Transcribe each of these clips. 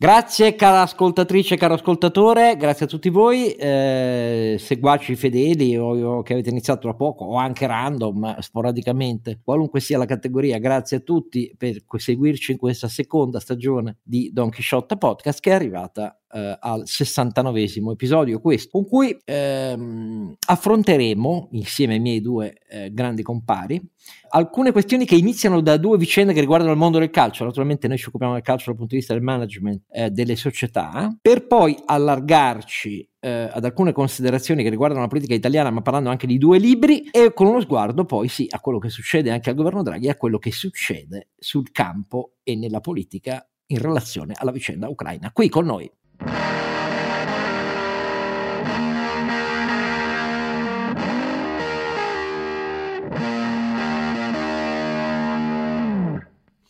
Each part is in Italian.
Grazie cara ascoltatrice, caro ascoltatore, grazie a tutti voi, eh, seguaci fedeli o, o, che avete iniziato da poco o anche random, sporadicamente, qualunque sia la categoria, grazie a tutti per seguirci in questa seconda stagione di Don Quixote Podcast che è arrivata eh, al 69 episodio questo, con cui ehm, affronteremo insieme ai miei due eh, grandi compari alcune questioni che iniziano da due vicende che riguardano il mondo del calcio. Naturalmente noi ci occupiamo del calcio dal punto di vista del management eh, delle società, per poi allargarci eh, ad alcune considerazioni che riguardano la politica italiana, ma parlando anche di due libri, e con uno sguardo poi sì a quello che succede anche al governo Draghi e a quello che succede sul campo e nella politica in relazione alla vicenda ucraina. Qui con noi you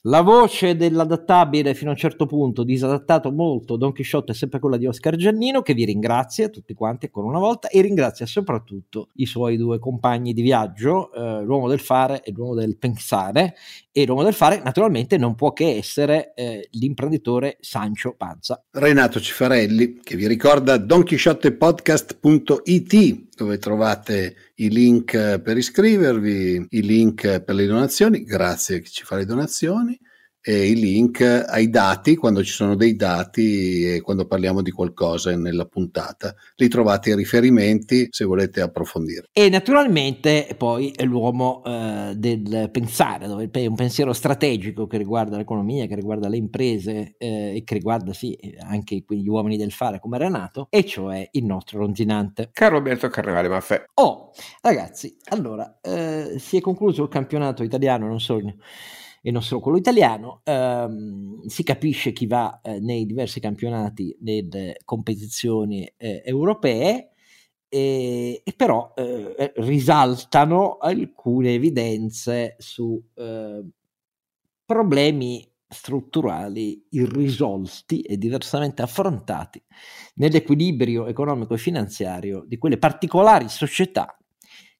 La voce dell'adattabile fino a un certo punto, disadattato molto, Don Chisciotte è sempre quella di Oscar Giannino, che vi ringrazia tutti quanti ancora una volta e ringrazia soprattutto i suoi due compagni di viaggio, eh, l'uomo del fare e l'uomo del pensare. E l'uomo del fare naturalmente non può che essere eh, l'imprenditore Sancio Panza. Renato Cifarelli, che vi ricorda donchisciottepodcast.it dove trovate i link per iscrivervi, i link per le donazioni, grazie a chi ci fa le donazioni, e i link ai dati quando ci sono dei dati e quando parliamo di qualcosa nella puntata. Li trovate i riferimenti se volete approfondire. E naturalmente poi è l'uomo eh, del pensare, dove è un pensiero strategico che riguarda l'economia, che riguarda le imprese eh, e che riguarda sì anche gli uomini del fare come Renato, e cioè il nostro ronzinante. Carlo Alberto Carnevale Maffè. Oh, ragazzi, allora eh, si è concluso il campionato italiano, non solo e non solo quello italiano, ehm, si capisce chi va eh, nei diversi campionati nelle competizioni eh, europee, e, e però eh, eh risaltano alcune evidenze su ehm, problemi strutturali irrisolti e diversamente affrontati nell'equilibrio economico e finanziario di quelle particolari società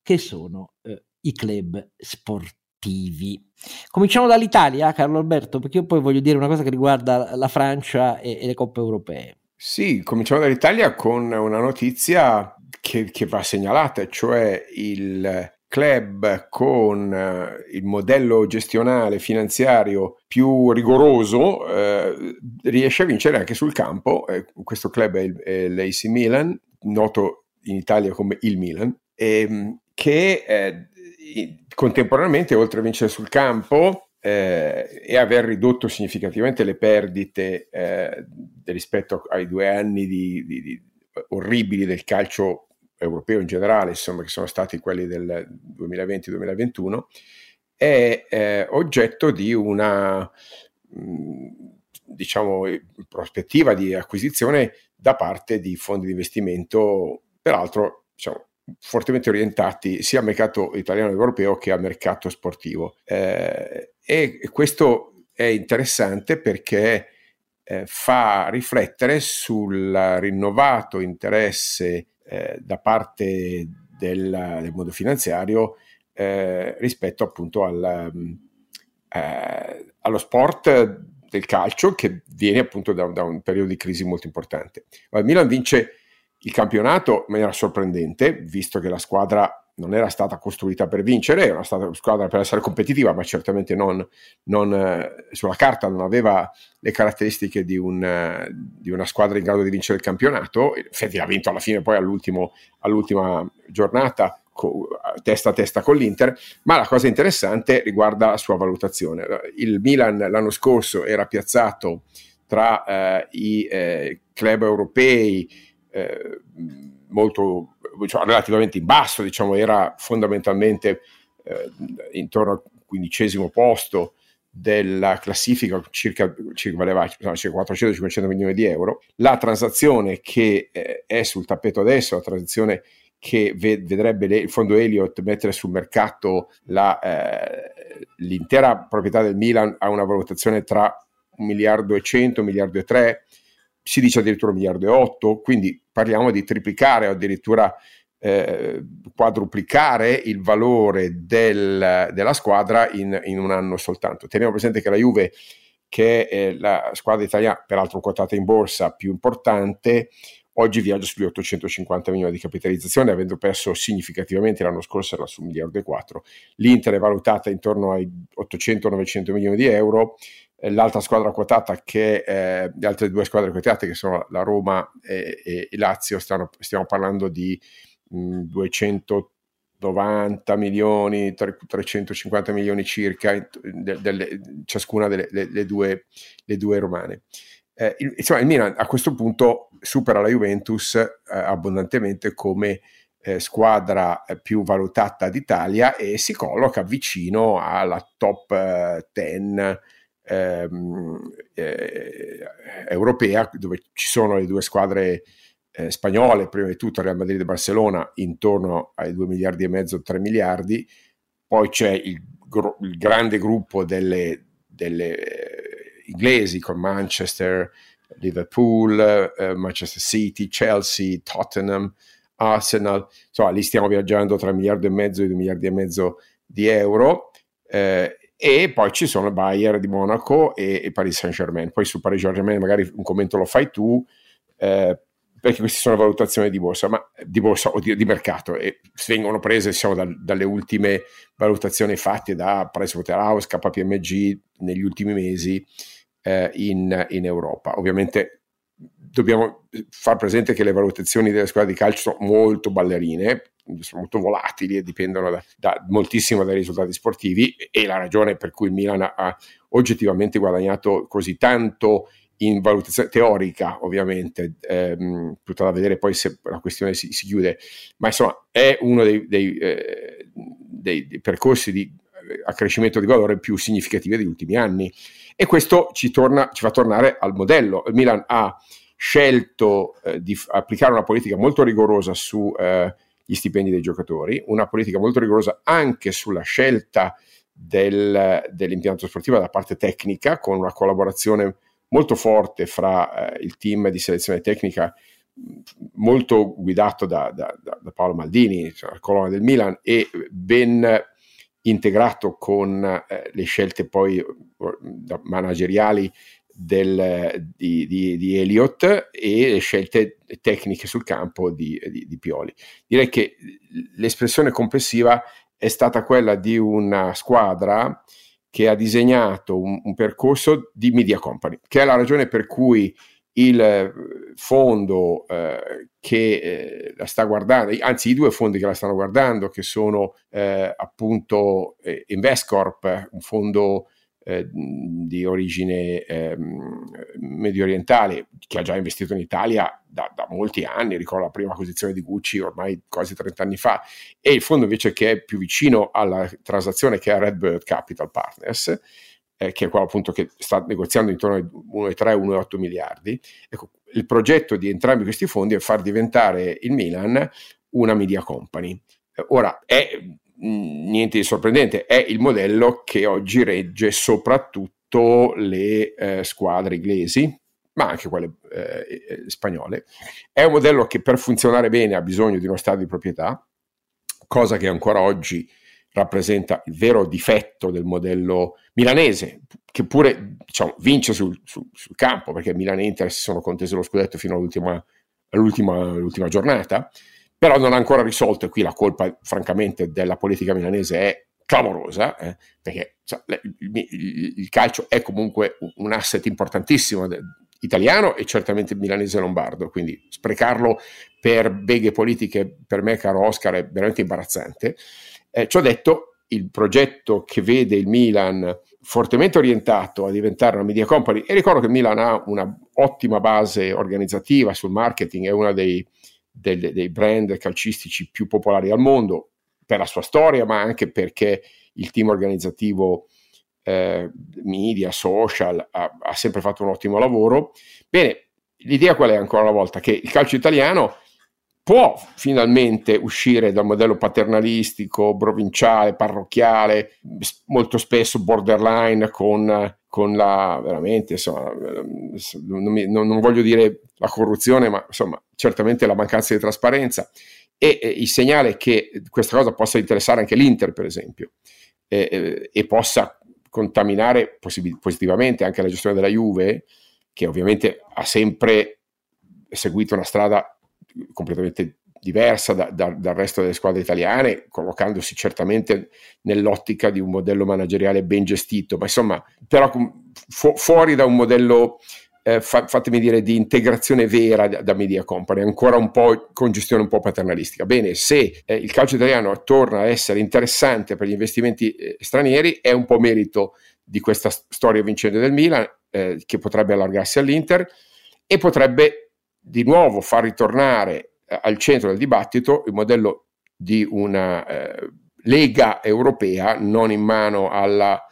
che sono eh, i club sportivi cattivi. Cominciamo dall'Italia, Carlo Alberto, perché io poi voglio dire una cosa che riguarda la Francia e, e le coppe europee. Sì, cominciamo dall'Italia con una notizia che, che va segnalata, cioè il club con uh, il modello gestionale finanziario più rigoroso eh, riesce a vincere anche sul campo. Eh, questo club è, il, è l'AC Milan, noto in Italia come il Milan, ehm, che eh, contemporaneamente, oltre a vincere sul campo eh, e aver ridotto significativamente le perdite eh, rispetto ai due anni di, di, di orribili del calcio europeo in generale, insomma, che sono stati quelli del 2020-2021, è eh, oggetto di una mh, diciamo, prospettiva di acquisizione da parte di fondi di investimento, peraltro diciamo, fortemente orientati sia al mercato italiano e europeo che al mercato sportivo. Eh, e questo è interessante perché eh, fa riflettere sul rinnovato interesse eh, da parte del, del mondo finanziario eh, rispetto appunto al, eh, allo sport del calcio che viene appunto da, da, un periodo di crisi molto importante. Il Milan vince il campionato in maniera sorprendente, visto che la squadra non era stata costruita per vincere, era stata una squadra per essere competitiva, ma certamente non, non eh, sulla carta non aveva le caratteristiche di, un, eh, di, una squadra in grado di vincere il campionato. Infatti ha vinto alla fine poi all'ultima giornata testa a testa con l'Inter, ma la cosa interessante riguarda la sua valutazione. Il Milan l'anno scorso era piazzato tra eh, i eh, club europei eh, molto cioè, relativamente in basso, diciamo, era fondamentalmente eh, intorno al quindicesimo posto della classifica, circa, circa valeva circa 400-500 milioni di euro. La transazione che eh, è sul tappeto adesso, la transazione che vedrebbe il fondo Elliott mettere sul mercato la, eh, l'intera proprietà del Milan a una valutazione tra un miliardo e 100, un miliardo e 3, si dice addirittura un miliardo e 8, quindi parliamo di triplicare o addirittura eh, quadruplicare il valore del, della squadra in, in, un anno soltanto. Teniamo presente che la Juve che è la squadra italiana, peraltro quotata in borsa, più importante, oggi viaggia sugli 850 milioni di capitalizzazione, avendo perso significativamente l'anno scorso era su 1 miliardo e 4. L'Inter è valutata intorno ai 800-900 milioni di euro, l'altra squadra quotata che eh, le altre due squadre quotate che sono la Roma e, e, e Lazio stanno, stiamo parlando di mh, 290 milioni 350 milioni circa de, de, ciascuna delle le due, le due romane. Eh, insomma il Milan a questo punto supera la Juventus eh, abbondantemente come eh, squadra eh, più valutata d'Italia e si colloca vicino alla top 10 ehm, eh, europea dove ci sono le due squadre eh, spagnole, prima di tutto Real Madrid e Barcellona intorno ai 2 miliardi e mezzo, 3 miliardi, poi c'è il, il grande gruppo delle, delle eh, inglesi con Manchester, Liverpool, eh, Manchester City, Chelsea, Tottenham, Arsenal, insomma lì stiamo viaggiando tra miliardi e mezzo e 2 miliardi e mezzo di euro. Eh, e poi ci sono Bayern di Monaco e, e Paris Saint Germain. Poi su Paris Saint Germain magari un commento lo fai tu, eh, perché queste sono valutazioni di borsa, ma, di borsa o di, di mercato e vengono prese diciamo, dal, dalle ultime valutazioni fatte da Pricewaterhouse, KPMG negli ultimi mesi eh, in, in Europa. Ovviamente dobbiamo far presente che le valutazioni delle squadre di calcio sono molto ballerine, sono molto volatili e dipendono da, da, moltissimo dai risultati sportivi e la ragione per cui il Milan ha oggettivamente guadagnato così tanto in valutazione teorica ovviamente, ehm, tutta da vedere poi se la questione si, si chiude, ma insomma è uno dei, dei, eh, dei, dei percorsi di accrescimento di valore più significativi degli ultimi anni e questo ci, torna, ci fa tornare al modello. Il Milan ha scelto eh, di f- applicare una politica molto rigorosa sugli eh, stipendi dei giocatori, una politica molto rigorosa anche sulla scelta del, dell'impianto sportivo da parte tecnica, con una collaborazione molto forte fra eh, il team di selezione tecnica molto guidato da, da, da Paolo Maldini, cioè colonna del Milan, e ben integrato con eh, le scelte poi manageriali del, di, di, di, Elliott e scelte tecniche sul campo di, di, di, Pioli. Direi che l'espressione complessiva è stata quella di una squadra che ha disegnato un, un percorso di media company, che è la ragione per cui il fondo eh, che eh, la sta guardando, anzi i due fondi che la stanno guardando, che sono eh, appunto eh, Investcorp, un fondo eh, di origine eh, medio orientale che ha già investito in Italia da, da, molti anni, ricordo la prima acquisizione di Gucci ormai quasi 30 anni fa, e il fondo invece che è più vicino alla transazione che è Redbird Capital Partners, eh, che è quello appunto che sta negoziando intorno ai 1,3-1,8 miliardi. Ecco, il progetto di entrambi questi fondi è far diventare il Milan una media company. Ora, è niente di sorprendente, è il modello che oggi regge soprattutto le eh, squadre inglesi, ma anche quelle eh, eh, spagnole. È un modello che per funzionare bene ha bisogno di uno stato di proprietà, cosa che ancora oggi rappresenta il vero difetto del modello milanese, che pure diciamo, vince sul, sul, sul, campo, perché Milan e Inter si sono contese lo scudetto fino all'ultima, all'ultima, all'ultima giornata, però non ha ancora risolto e qui la colpa francamente della politica milanese è clamorosa, eh, perché cioè, il, il, calcio è comunque un asset importantissimo de, italiano e certamente milanese lombardo, quindi sprecarlo per beghe politiche per me, caro Oscar, è veramente imbarazzante. Eh, ciò detto, il progetto che vede il Milan fortemente orientato a diventare una media company, e ricordo che il Milan ha una ottima base organizzativa sul marketing, è uno dei dei, dei brand calcistici più popolari al mondo per la sua storia, ma anche perché il team organizzativo eh, media, social ha, ha, sempre fatto un ottimo lavoro. Bene, l'idea qual è ancora una volta? Che il calcio italiano può finalmente uscire dal modello paternalistico, provinciale, parrocchiale, molto spesso borderline con, con la veramente, insomma, non, mi, non, non, voglio dire la corruzione, ma insomma, certamente la mancanza di trasparenza e, e il segnale che questa cosa possa interessare anche l'Inter, per esempio, e, e possa contaminare possib- positivamente anche la gestione della Juve, che ovviamente ha sempre seguito una strada completamente diversa da, da, dal resto delle squadre italiane, collocandosi certamente nell'ottica di un modello manageriale ben gestito, ma insomma, però fu- fuori da un modello, eh, fa- fatemi dire, di integrazione vera da, da, media company, ancora un po' con gestione un po' paternalistica. Bene, se eh, il calcio italiano torna a essere interessante per gli investimenti eh, stranieri, è un po' merito di questa storia vincente del Milan, eh, che potrebbe allargarsi all'Inter e potrebbe di nuovo far ritornare eh, al centro del dibattito il modello di una eh, lega europea non in mano alla,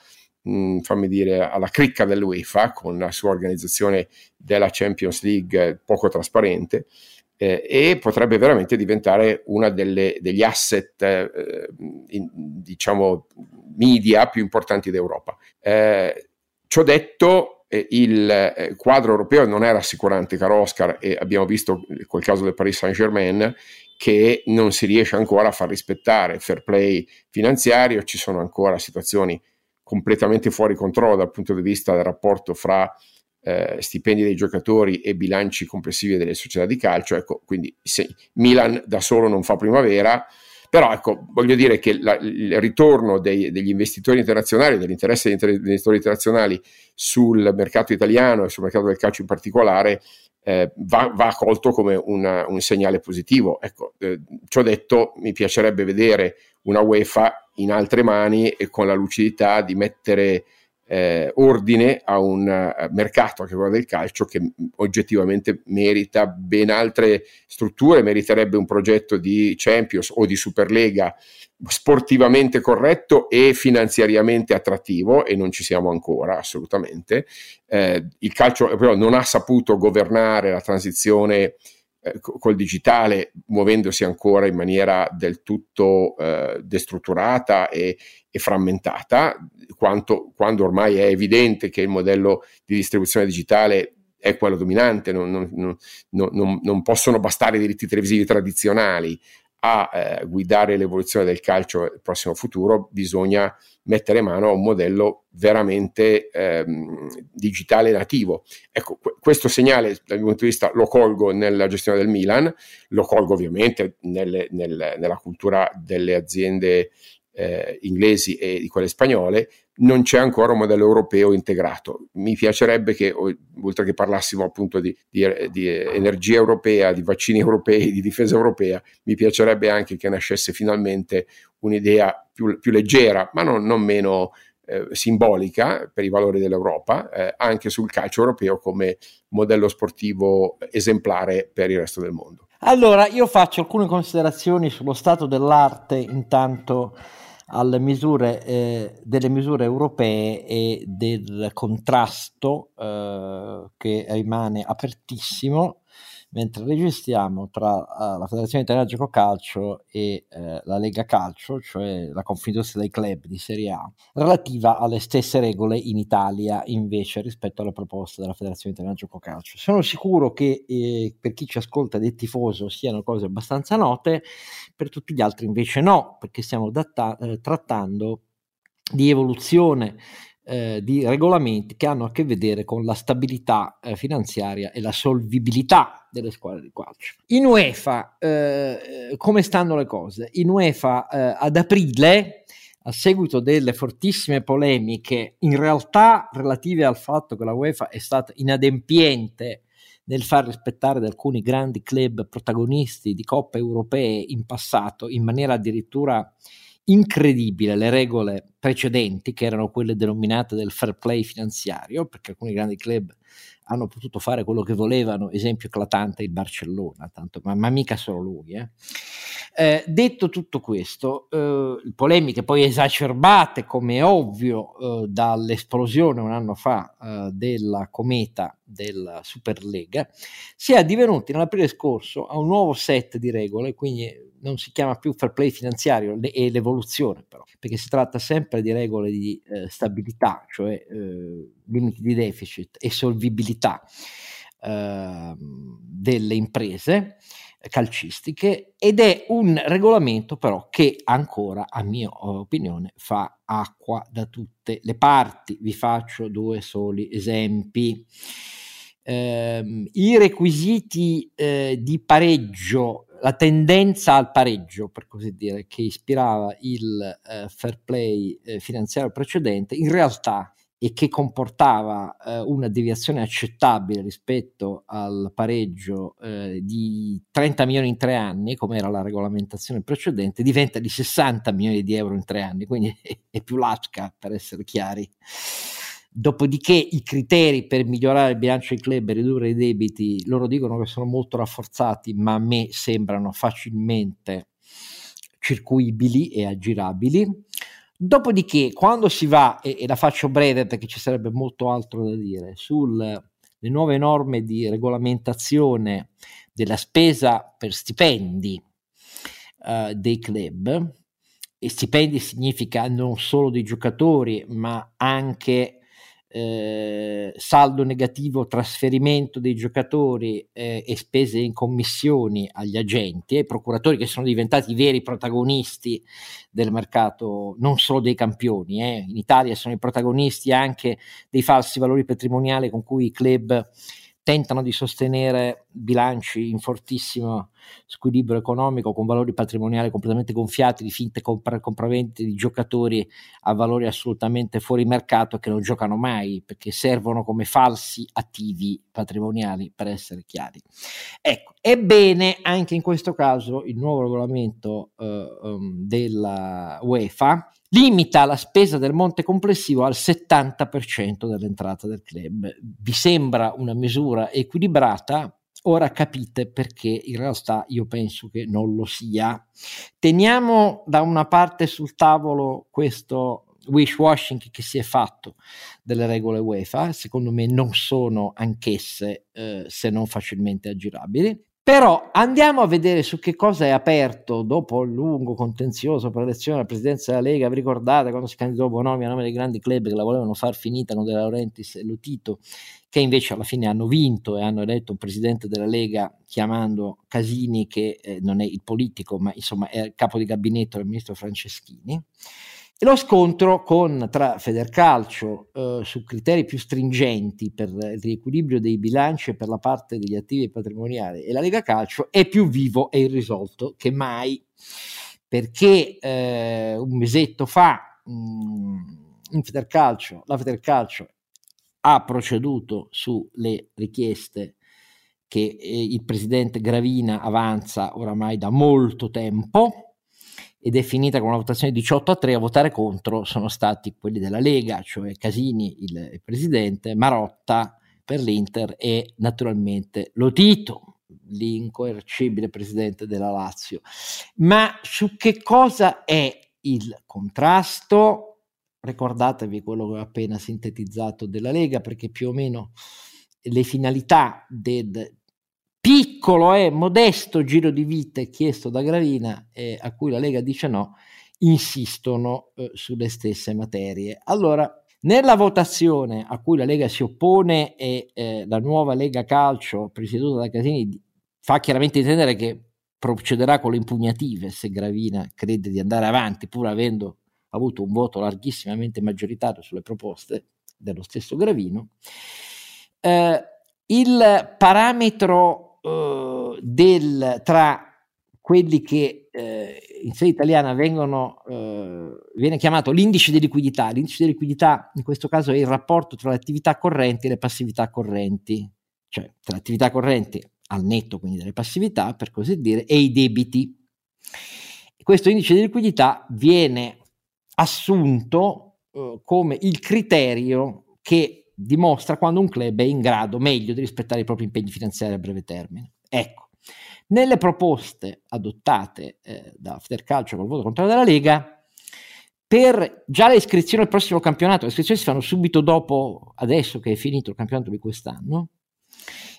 mh, mm, fammi dire, alla cricca dell'UEFA con la sua organizzazione della Champions League poco trasparente eh, e potrebbe veramente diventare uno degli asset eh, in, diciamo media più importanti d'Europa. Eh, ciò detto, eh, il eh, quadro europeo non è rassicurante, caro Oscar, e abbiamo visto col caso del Paris Saint-Germain che non si riesce ancora a far rispettare il fair play finanziario, ci sono ancora situazioni completamente fuori controllo dal punto di vista del rapporto fra eh, stipendi dei giocatori e bilanci complessivi delle società di calcio. Ecco, quindi se Milan da solo non fa primavera, però ecco, voglio dire che la, il ritorno dei, degli investitori internazionali, dell'interesse degli investitori internazionali sul mercato italiano e sul mercato del calcio in particolare eh, va, va, colto come una, un segnale positivo. Ecco, eh, ciò detto, mi piacerebbe vedere una UEFA in altre mani e con la lucidità di mettere eh, ordine a un uh, mercato che quello del calcio che oggettivamente merita ben altre strutture, meriterebbe un progetto di Champions o di Superlega sportivamente corretto e finanziariamente attrattivo e non ci siamo ancora assolutamente. Eh, il calcio però non ha saputo governare la transizione eh, col digitale muovendosi ancora in maniera del tutto eh, destrutturata e, e frammentata, quanto, quando ormai è evidente che il modello di distribuzione digitale è quello dominante, non, non, non, non possono bastare i diritti televisivi tradizionali a eh, guidare l'evoluzione del calcio nel prossimo futuro, bisogna mettere mano a un modello veramente ehm, digitale nativo. Ecco, questo segnale dal mio punto di vista lo colgo nella gestione del Milan, lo colgo ovviamente nelle, nel, nella cultura delle aziende eh, inglesi e di quelle spagnole, non c'è ancora un modello europeo integrato. Mi piacerebbe che, oltre che parlassimo appunto di, di, di, energia europea, di vaccini europei, di difesa europea, mi piacerebbe anche che nascesse finalmente un'idea più, più leggera, ma non, non meno eh, simbolica per i valori dell'Europa, eh, anche sul calcio europeo come modello sportivo esemplare per il resto del mondo. Allora, io faccio alcune considerazioni sullo stato dell'arte intanto alle misure, eh, delle misure europee e del contrasto eh, che rimane apertissimo mentre registriamo tra uh, la Federazione Italiana Gioco Calcio e uh, la Lega Calcio, cioè la Confindustria dei club di Serie A, relativa alle stesse regole in Italia invece rispetto alla proposta della Federazione Italiana Gioco Calcio. Sono sicuro che eh, per chi ci ascolta del tifoso siano cose abbastanza note, per tutti gli altri invece no, perché stiamo datta- eh, trattando di evoluzione eh, di regolamenti che hanno a che vedere con la stabilità eh, finanziaria e la solvibilità delle squadre di calcio. In UEFA, eh, come stanno le cose? In UEFA eh, ad aprile, a seguito delle fortissime polemiche, in realtà relative al fatto che la UEFA è stata inadempiente nel far rispettare da alcuni grandi club protagonisti di coppe europee in passato, in maniera addirittura incredibile le regole precedenti, che erano quelle denominate del fair play finanziario, perché alcuni grandi club hanno potuto fare quello che volevano, esempio eclatante il Barcellona, tanto, ma, ma mica solo lui. Eh. Eh, detto tutto questo, eh, polemiche poi esacerbate, come è ovvio, eh, dall'esplosione un anno fa eh, della cometa della Superlega, si è addivenuti nell'aprile scorso a un nuovo set di regole, quindi non si chiama più fair play finanziario, è l'evoluzione però, perché si tratta sempre di regole di eh, stabilità, cioè eh, limiti di deficit e solvibilità eh, delle imprese calcistiche ed è un regolamento però che ancora a mia opinione fa acqua da tutte le parti. Vi faccio due soli esempi. Eh, I requisiti eh, di pareggio, la tendenza al pareggio, per così dire, che ispirava il eh, fair play eh, finanziario precedente, in realtà e che comportava eh, una deviazione accettabile rispetto al pareggio eh, di 30 milioni in tre anni, come era la regolamentazione precedente, diventa di 60 milioni di euro in tre anni, quindi è, più lasca per essere chiari. Dopodiché i criteri per migliorare il bilancio dei club e ridurre i debiti, loro dicono che sono molto rafforzati, ma a me sembrano facilmente circuibili e aggirabili. Dopodiché, quando si va, e, e, la faccio breve perché ci sarebbe molto altro da dire, sulle nuove norme di regolamentazione della spesa per stipendi uh, dei club, e stipendi significa non solo dei giocatori, ma anche eh, saldo negativo trasferimento dei giocatori eh, e spese in commissioni agli agenti e ai procuratori che sono diventati i veri protagonisti del mercato, non solo dei campioni, eh. in Italia sono i protagonisti anche dei falsi valori patrimoniali con cui i club tentano di sostenere bilanci in fortissimo squilibrio economico con valori patrimoniali completamente gonfiati di finte compra- compravendite di giocatori a valori assolutamente fuori mercato che non giocano mai perché servono come falsi attivi patrimoniali per essere chiari. Ecco, ebbene anche in questo caso il nuovo regolamento eh, um, della UEFA limita la spesa del monte complessivo al 70% dell'entrata del club. Vi sembra una misura equilibrata? Ora capite perché in realtà io penso che non lo sia. Teniamo da una parte sul tavolo questo wishwashing che si è fatto delle regole UEFA, secondo me non sono anch'esse eh, se non facilmente aggirabili. Però andiamo a vedere su che cosa è aperto dopo il lungo contenzioso per l'elezione alla presidenza della Lega. Vi ricordate quando si candidò Bonomi a nome dei grandi club che la volevano far finita con De Laurentiis e Lutito, che invece alla fine hanno vinto e hanno eletto un presidente della Lega chiamando Casini, che eh, non è il politico, ma insomma è il capo di gabinetto del ministro Franceschini. Lo scontro con, tra Federcalcio eh, su criteri più stringenti per il riequilibrio dei bilanci e per la parte degli attivi patrimoniali e la Lega Calcio è più vivo e irrisolto che mai. Perché eh, un mesetto fa mh, mm, Federcalcio, la Federcalcio ha proceduto sulle richieste che eh, il presidente Gravina avanza oramai da molto tempo ed è finita con una votazione 18 a 3, a votare contro sono stati quelli della Lega, cioè Casini, il, il presidente, Marotta per l'Inter e naturalmente Lotito, l'incoercibile presidente della Lazio. Ma su che cosa è il contrasto? Ricordatevi quello che ho appena sintetizzato della Lega, perché più o meno le finalità del piccolo e modesto giro di vite chiesto da Gravina e a cui la Lega dice no, insistono eh, sulle stesse materie. Allora, nella votazione a cui la Lega si oppone e eh, la nuova Lega Calcio, presieduta da Casini, fa chiaramente intendere che procederà con le impugnative se Gravina crede di andare avanti, pur avendo avuto un voto larghissimamente maggioritario sulle proposte dello stesso Gravino. Eh, il parametro eh, del, tra quelli che eh, in sede italiana vengono, eh, viene chiamato l'indice di liquidità. L'indice di liquidità in questo caso è il rapporto tra le attività correnti e le passività correnti, cioè tra le attività correnti al netto quindi delle passività per così dire e i debiti. Questo indice di liquidità viene assunto eh, come il criterio che dimostra quando un club è in grado meglio di rispettare i propri impegni finanziari a breve termine. Ecco, nelle proposte adottate eh, da Federcalcio col voto contrario della Lega, per già le iscrizioni al prossimo campionato, le iscrizioni si fanno subito dopo, adesso che è finito il campionato di quest'anno,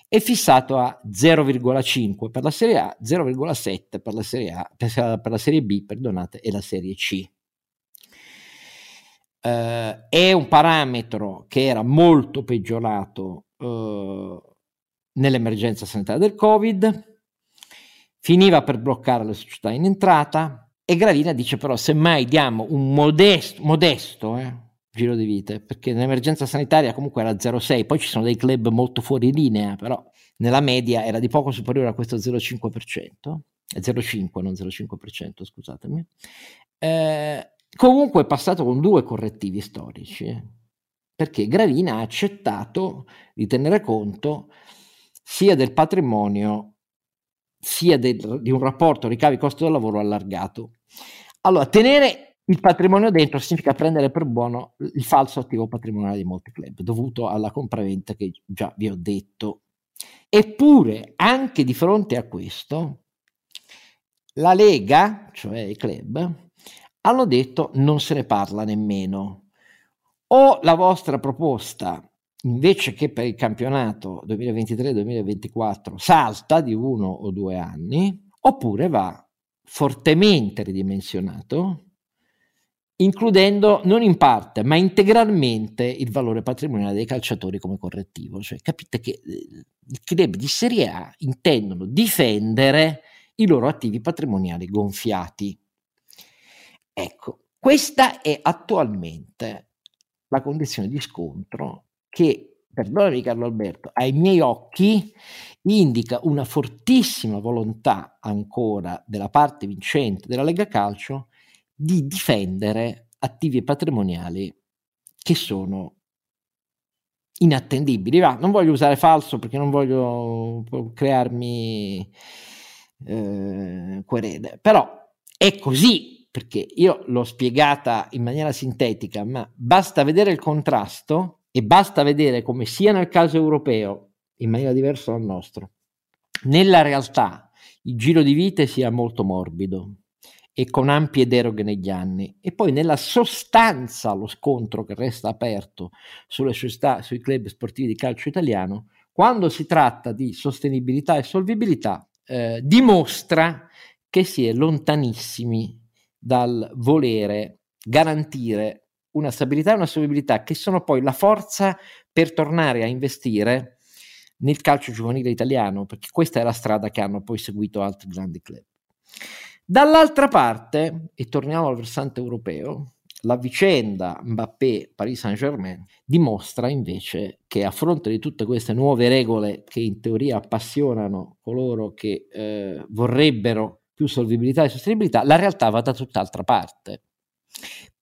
è fissato a 0,5 per la Serie A, 0,7 per la Serie A, per la Serie B, perdonate, e la Serie C eh, è un parametro che era molto peggiorato eh, nell'emergenza sanitaria del Covid. finiva per bloccare le società in entrata e Gravina dice però semmai diamo un modesto, modesto eh, giro di vite, perché nell'emergenza sanitaria comunque era 0,6, poi ci sono dei club molto fuori linea, però nella media era di poco superiore a questo 0,5%, 0,5 non 0,5%, scusatemi. Eh, comunque è passato con due correttivi storici, eh, perché Gravina ha accettato di tenere conto sia del patrimonio sia del, di un rapporto ricavi-costo del lavoro allargato. Allora, tenere il patrimonio dentro significa prendere per buono il falso attivo patrimoniale di molti club, dovuto alla compraventa che già vi ho detto. Eppure, anche di fronte a questo, la Lega, cioè i club, hanno detto non se ne parla nemmeno. O la vostra proposta invece che per il campionato 2023-2024 salta di uno o due anni, oppure va fortemente ridimensionato, includendo non in parte, ma integralmente il valore patrimoniale dei calciatori come correttivo. Cioè, capite che eh, i club di Serie A intendono difendere i loro attivi patrimoniali gonfiati. Ecco, questa è attualmente la condizione di scontro che, perdonami Carlo Alberto, ai miei occhi indica una fortissima volontà ancora della parte vincente della Lega Calcio di difendere attivi patrimoniali che sono inattendibili. Va, non voglio usare falso perché non voglio crearmi eh, querele, però è così perché io l'ho spiegata in maniera sintetica, ma basta vedere il contrasto e basta vedere come sia nel caso europeo, in maniera diversa dal nostro, nella realtà il giro di vite sia molto morbido e con ampie deroghe negli anni. E poi nella sostanza lo scontro che resta aperto sulle società, sui club sportivi di calcio italiano, quando si tratta di sostenibilità e solvibilità, eh, dimostra che si è lontanissimi dal volere garantire una stabilità e una solvibilità che sono poi la forza per tornare a investire nel calcio giovanile italiano, perché questa è la strada che hanno poi seguito altri grandi club. Dall'altra parte, e torniamo al versante europeo, la vicenda Mbappé-Paris Saint-Germain dimostra invece che a fronte di tutte queste nuove regole che in teoria appassionano coloro che eh, vorrebbero più solvibilità e sostenibilità, la realtà va da tutt'altra parte.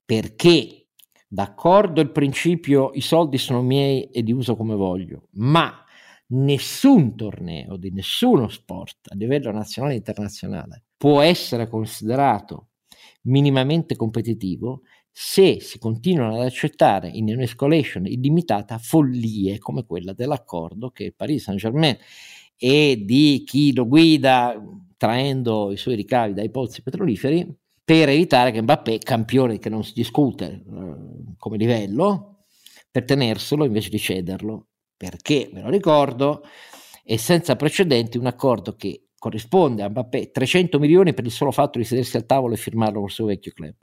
Perché D'accordo il principio i soldi sono miei e li uso come voglio, ma nessun torneo di nessuno sport a livello nazionale e internazionale può essere considerato minimamente competitivo se si continuano ad accettare in un'escalation illimitata follie come quella dell'accordo che Paris Saint-Germain e di chi lo guida traendo i suoi ricavi dai pozzi petroliferi per evitare che Mbappé, campione che non si discute eh, come livello, per tenerselo invece di cederlo, perché, ve lo ricordo, è senza precedenti un accordo che corrisponde a Mbappé 300 milioni per il solo fatto di sedersi al tavolo e firmarlo col suo vecchio club.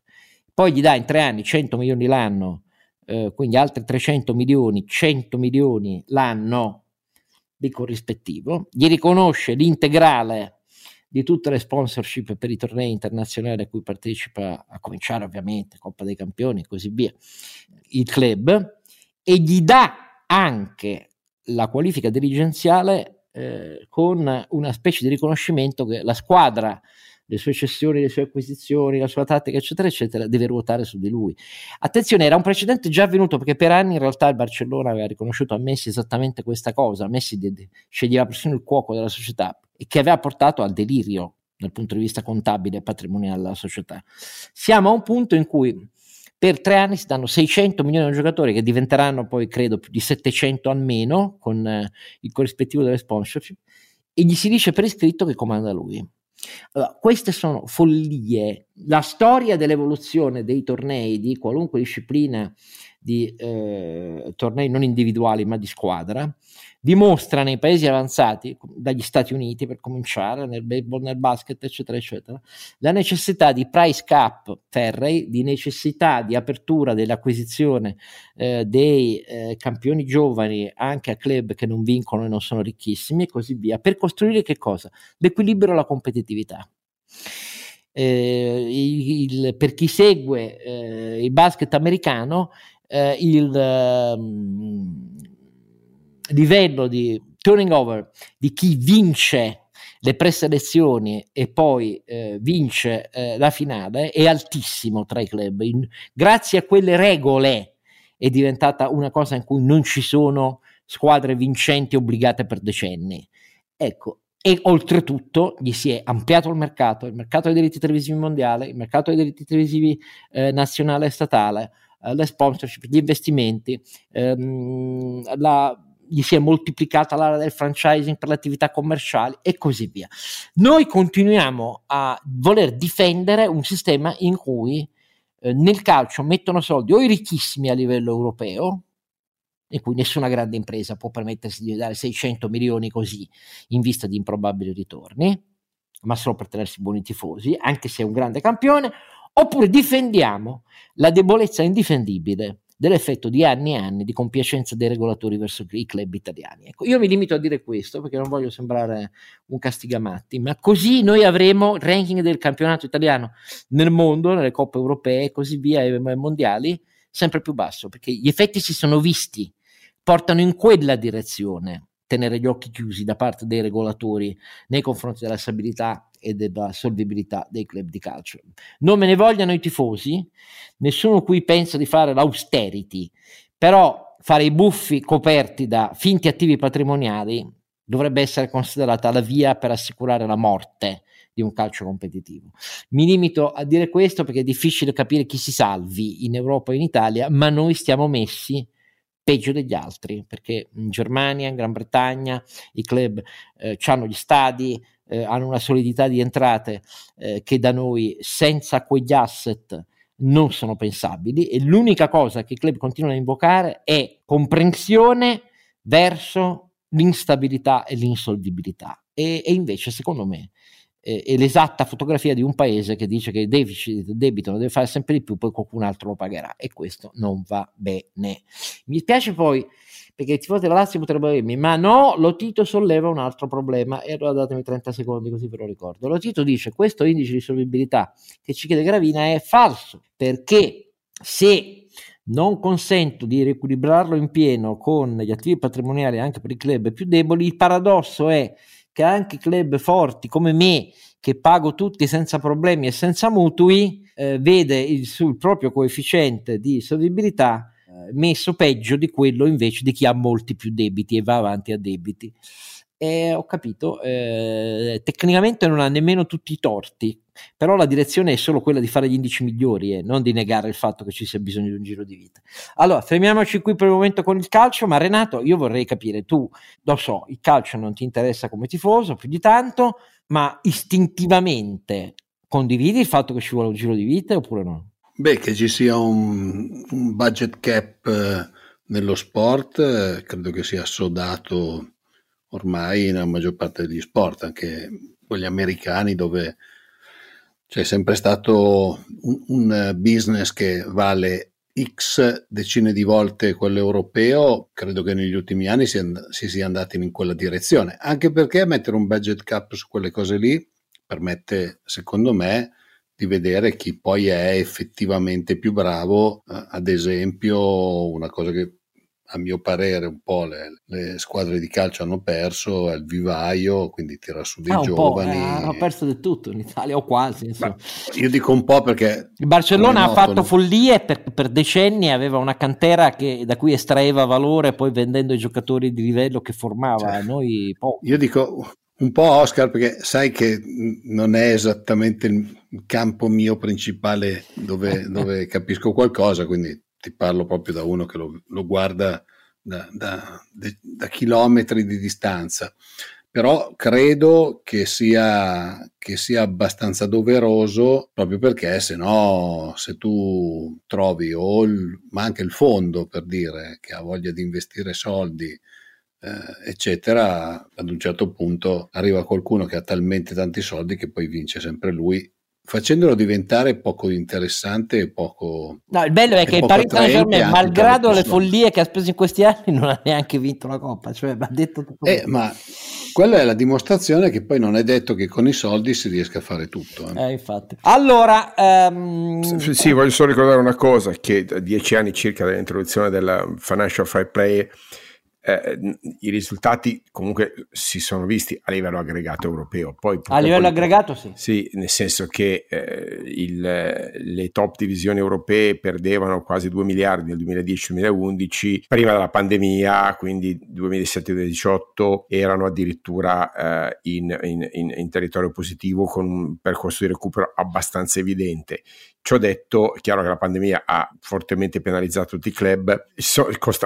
Poi gli dà in tre anni 100 milioni l'anno, eh, quindi altri 300 milioni, 100 milioni l'anno di corrispettivo, gli riconosce l'integrale di tutte le sponsorship per i tornei internazionali a cui partecipa, a cominciare ovviamente Coppa dei Campioni e così via, il club, e gli dà anche la qualifica dirigenziale eh, con una specie di riconoscimento che la squadra le sue cessioni, le sue acquisizioni, la sua tattica, eccetera, eccetera, deve ruotare su di lui. Attenzione, era un precedente già avvenuto perché per anni in realtà il Barcellona aveva riconosciuto a Messi esattamente questa cosa. Messi de- sceglieva persino il cuoco della società e che aveva portato al delirio dal punto di vista contabile e patrimoniale della società. Siamo a un punto in cui per tre anni si danno 600 milioni di giocatori che diventeranno poi credo più di 700 almeno con eh, il corrispettivo delle sponsorship e gli si dice per iscritto che comanda lui. Allora, queste sono follie. La storia dell'evoluzione dei tornei di qualunque disciplina di eh, tornei non individuali ma di squadra dimostra nei paesi avanzati, dagli Stati Uniti per cominciare, nel baseball, nel basket, eccetera, eccetera. La necessità di price cap ferrei, di necessità di apertura dell'acquisizione eh, dei eh, campioni giovani anche a club che non vincono e non sono ricchissimi e così via, per costruire che cosa? L'equilibrio e la competitività. Eh, il, per chi segue eh, il basket americano, eh, il ehm, livello di turning over di chi vince le preselezioni e poi eh, vince eh, la finale è altissimo tra i club. In, grazie a quelle regole è diventata una cosa in cui non ci sono squadre vincenti obbligate per decenni. Ecco, e oltretutto gli si è ampliato il mercato, il mercato dei diritti televisivi mondiali, il mercato dei diritti televisivi eh, nazionale e statale, eh, le sponsorship, gli investimenti, ehm, la, gli si è moltiplicata l'area del franchising per le attività commerciali e così via. Noi continuiamo a voler difendere un sistema in cui eh, nel calcio mettono soldi o i ricchissimi a livello europeo, in cui nessuna grande impresa può permettersi di dare 600 milioni così in vista di improbabili ritorni, ma solo per tenersi buoni tifosi, anche se è un grande campione, oppure difendiamo la debolezza indifendibile dell'effetto di anni e anni di compiacenza dei regolatori verso i club italiani. Ecco, io mi limito a dire questo perché non voglio sembrare un castigamatti, ma così noi avremo il ranking del campionato italiano nel mondo, nelle coppe europee e così via, e mondiali, sempre più basso, perché gli effetti si sono visti portano in quella direzione tenere gli occhi chiusi da parte dei regolatori nei confronti della stabilità e della solvibilità dei club di calcio. Non me ne vogliano i tifosi, nessuno qui pensa di fare l'austerity, però fare i buffi coperti da finti attivi patrimoniali dovrebbe essere considerata la via per assicurare la morte di un calcio competitivo. Mi limito a dire questo perché è difficile capire chi si salvi in Europa e in Italia, ma noi stiamo messi peggio degli altri, perché in Germania, in Gran Bretagna, i club eh, hanno gli stadi, eh, hanno una solidità di entrate eh, che da noi senza quegli asset non sono pensabili e l'unica cosa che i club continuano a invocare è comprensione verso l'instabilità e l'insolvibilità. E, e invece, secondo me, è l'esatta fotografia di un paese che dice che il deficit, il debito lo deve fare sempre di più, poi qualcun altro lo pagherà e questo non va bene. Mi spiace poi perché i tifosi della Lazio potrebbero dirmi ma no, lo Tito solleva un altro problema e allora datemi 30 secondi così ve lo ricordo. Lo Tito dice questo indice di solvibilità che ci chiede Gravina è falso perché se non consento di riequilibrarlo in pieno con gli attivi patrimoniali anche per i club più deboli, il paradosso è che anche club forti come me, che pago tutti senza problemi e senza mutui, eh, vede il, sul proprio coefficiente di solvibilità messo peggio di quello invece di chi ha molti più debiti e va avanti a debiti. E ho capito, eh, tecnicamente non ha nemmeno tutti i torti, però la direzione è solo quella di fare gli indici migliori e non di negare il fatto che ci sia bisogno di un giro di vita. Allora, fermiamoci qui per il momento con il calcio, ma Renato, io vorrei capire, tu lo so, il calcio non ti interessa come tifoso più di tanto, ma istintivamente condividi il fatto che ci vuole un giro di vita oppure no? Beh, che ci sia un, un budget cap eh, nello sport, eh, credo che sia assodato ormai nella maggior parte degli sport, anche quelli americani dove c'è sempre stato un, un business che vale X decine di volte quello europeo, credo che negli ultimi anni si, and- si, sia andati in quella direzione, anche perché mettere un budget cap su quelle cose lì permette, secondo me, di vedere chi poi è effettivamente più bravo, eh, ad esempio una cosa che a mio parere un po' le, le, squadre di calcio hanno perso è il vivaio, quindi tira su dei ah, giovani. Eh, hanno perso del tutto in Italia, o quasi. io dico un po' perché... Il Barcellona ha fatto follie per, per, decenni, aveva una cantera che, da cui estraeva valore poi vendendo i giocatori di livello che formava. Cioè, Noi poco. Io dico un po' Oscar perché sai che non è esattamente il campo mio principale dove, dove capisco qualcosa, quindi ti parlo proprio da uno che lo, lo guarda da, da, da, chilometri di distanza. Però credo che sia, che sia abbastanza doveroso proprio perché se no, se tu trovi o il, ma anche il fondo per dire che ha voglia di investire soldi eh, eccetera, ad un certo punto arriva qualcuno che ha talmente tanti soldi che poi vince sempre lui facendolo diventare poco interessante e poco no il bello è che il Paris Saint Germain malgrado le follie che ha speso in questi anni non ha neanche vinto la coppa cioè ha detto tutto eh, ma quella è la dimostrazione che poi non è detto che con i soldi si riesca a fare tutto eh. Eh, infatti. Allora um... sì, sì, voglio solo ricordare una cosa che da dieci anni circa dall'introduzione della Financial Fair Play eh, i risultati comunque si sono visti a livello aggregato europeo. Poi, a livello aggregato sì. Sì, nel senso che eh, il, le top divisioni europee perdevano quasi 2 miliardi nel 2010-2011, prima della pandemia, quindi 2017-2018 erano addirittura eh, in, in, in, in territorio positivo con un percorso di recupero abbastanza evidente. Ciò detto, è chiaro che la pandemia ha fortemente penalizzato tutti i club,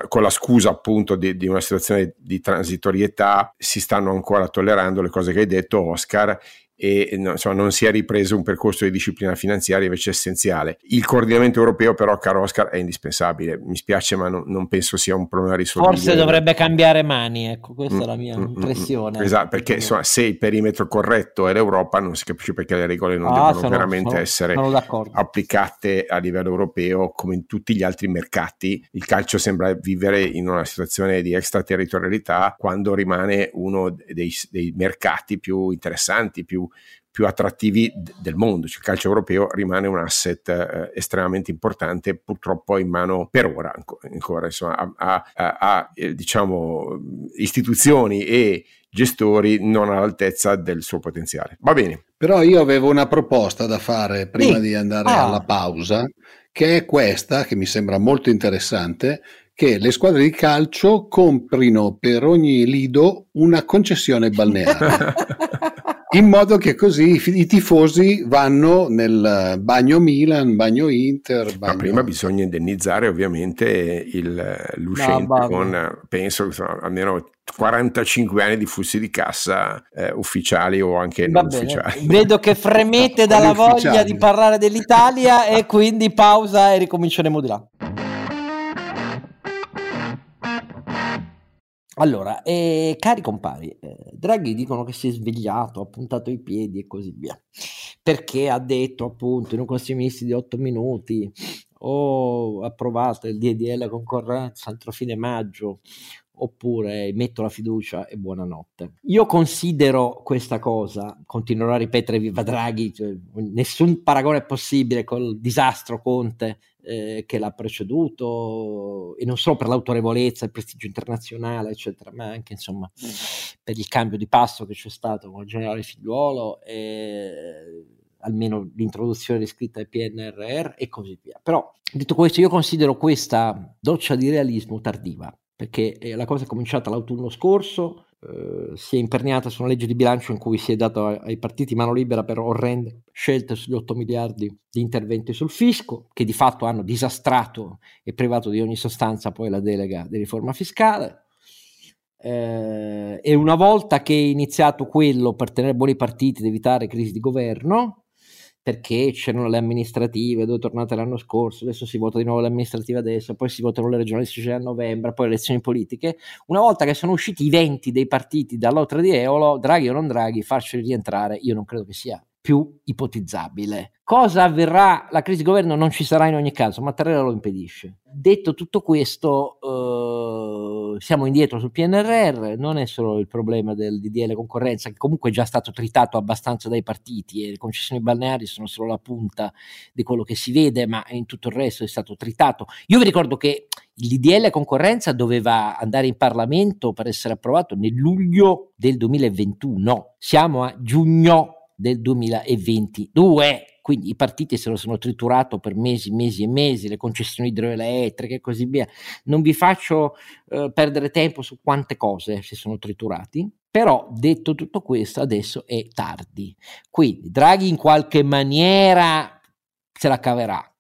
con la scusa appunto di, di una situazione di transitorietà, si stanno ancora tollerando le cose che hai detto, Oscar, e insomma, non si è ripreso un percorso di disciplina finanziaria invece essenziale. Il coordinamento europeo però, caro Oscar, è indispensabile. Mi spiace, ma non, non penso sia un problema risolvibile. Forse dovrebbe cambiare mani, ecco, questa mm, è la mia mm, mm, mm impressione. esatto, perché insomma, se il perimetro corretto è l'Europa, non si capisce perché le regole non ah, devono sono, veramente sono, essere sono applicate a livello europeo come in tutti gli altri mercati. Il calcio sembra vivere in una situazione di extraterritorialità quando rimane uno dei, dei mercati più interessanti, più più attrattivi d- del mondo. Cioè, il calcio europeo rimane un asset eh, estremamente importante, purtroppo in mano per ora ancora, insomma, a, a, a, a eh, diciamo, istituzioni e gestori non all'altezza del suo potenziale. Va bene. Però io avevo una proposta da fare prima sì. di andare ah. alla pausa, che è questa, che mi sembra molto interessante, che le squadre di calcio comprino per ogni lido una concessione balneare. in modo che così i tifosi vanno nel bagno Milan, bagno Inter. Bagno... Ma prima bisogna indennizzare ovviamente il, l'uscente no, con, penso, insomma, almeno 45 anni di flussi di cassa eh, ufficiali o anche Va non bene. ufficiali. Vedo che fremete dalla voglia di parlare dell'Italia e quindi pausa e ricominceremo di là. Allora, eh, cari compari, eh, Draghi dicono che si è svegliato, ha puntato i piedi e così via, perché ha detto appunto in un consiglio ministri di 8 minuti ho approvato il DDL concorrenza entro fine maggio, oppure metto la fiducia e buonanotte. Io considero questa cosa, continuerò a ripetere viva Draghi, cioè, nessun paragone è possibile col disastro Conte eh, che l'ha preceduto e non solo per l'autorevolezza, il prestigio internazionale, eccetera, ma anche insomma mm. per il cambio di passo che c'è stato con il generale Figliuolo e almeno l'introduzione descritta del PNRR e così via. Però detto questo, io considero questa doccia di realismo tardiva, perché la cosa è cominciata l'autunno scorso, eh, si è imperniata su una legge di bilancio in cui si è dato ai partiti mano libera per orrende scelte sugli 8 miliardi di interventi sul fisco, che di fatto hanno disastrato e privato di ogni sostanza poi la delega di riforma fiscale. Eh, e una volta che è iniziato quello per tenere buoni partiti ed evitare crisi di governo, perché c'erano le amministrative dove tornate l'anno scorso, adesso si vota di nuovo le amministrative adesso, poi si votano le regionali a novembre, poi le elezioni politiche. Una volta che sono usciti i venti dei partiti dall'oltre di Eolo, Draghi o non Draghi, farceli rientrare, io non credo che sia più ipotizzabile. Cosa avverrà? La crisi di governo non ci sarà in ogni caso, Mattarella lo impedisce. Detto tutto questo, eh, siamo indietro sul PNRR, non è solo il problema del DDL concorrenza, che comunque è già stato tritato abbastanza dai partiti e le concessioni balneari sono solo la punta di quello che si vede, ma in tutto il resto è stato tritato. Io vi ricordo che il DDL concorrenza doveva andare in Parlamento per essere approvato nel luglio del 2021, siamo a giugno del 2022. Quindi i partiti se lo sono triturato per mesi, mesi e mesi, le concessioni idroelettriche e così via. Non vi faccio eh, perdere tempo su quante cose si sono triturati, però detto tutto questo adesso è tardi. Quindi Draghi in qualche maniera se la caverà.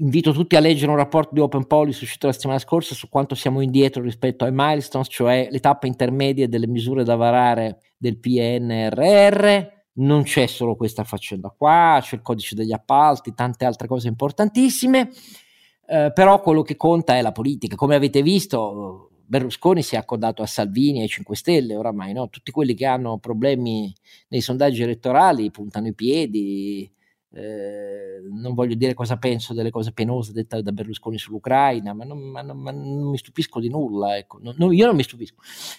Invito tutti a leggere un rapporto di Open Policy uscito la settimana scorsa su quanto siamo indietro rispetto ai milestones, cioè le tappe intermedie delle misure da varare del PNRR. Non c'è solo questa faccenda qua, c'è il codice degli appalti, tante altre cose importantissime, eh, però quello che conta è la politica. Come avete visto, Berlusconi si è accodato a Salvini e ai 5 Stelle oramai, no? tutti quelli che hanno problemi nei sondaggi elettorali puntano i piedi, eh, non voglio dire cosa penso delle cose penose dette da Berlusconi sull'Ucraina, ma non, ma non, ma non mi stupisco di nulla. Ecco. Non, io non mi stupisco.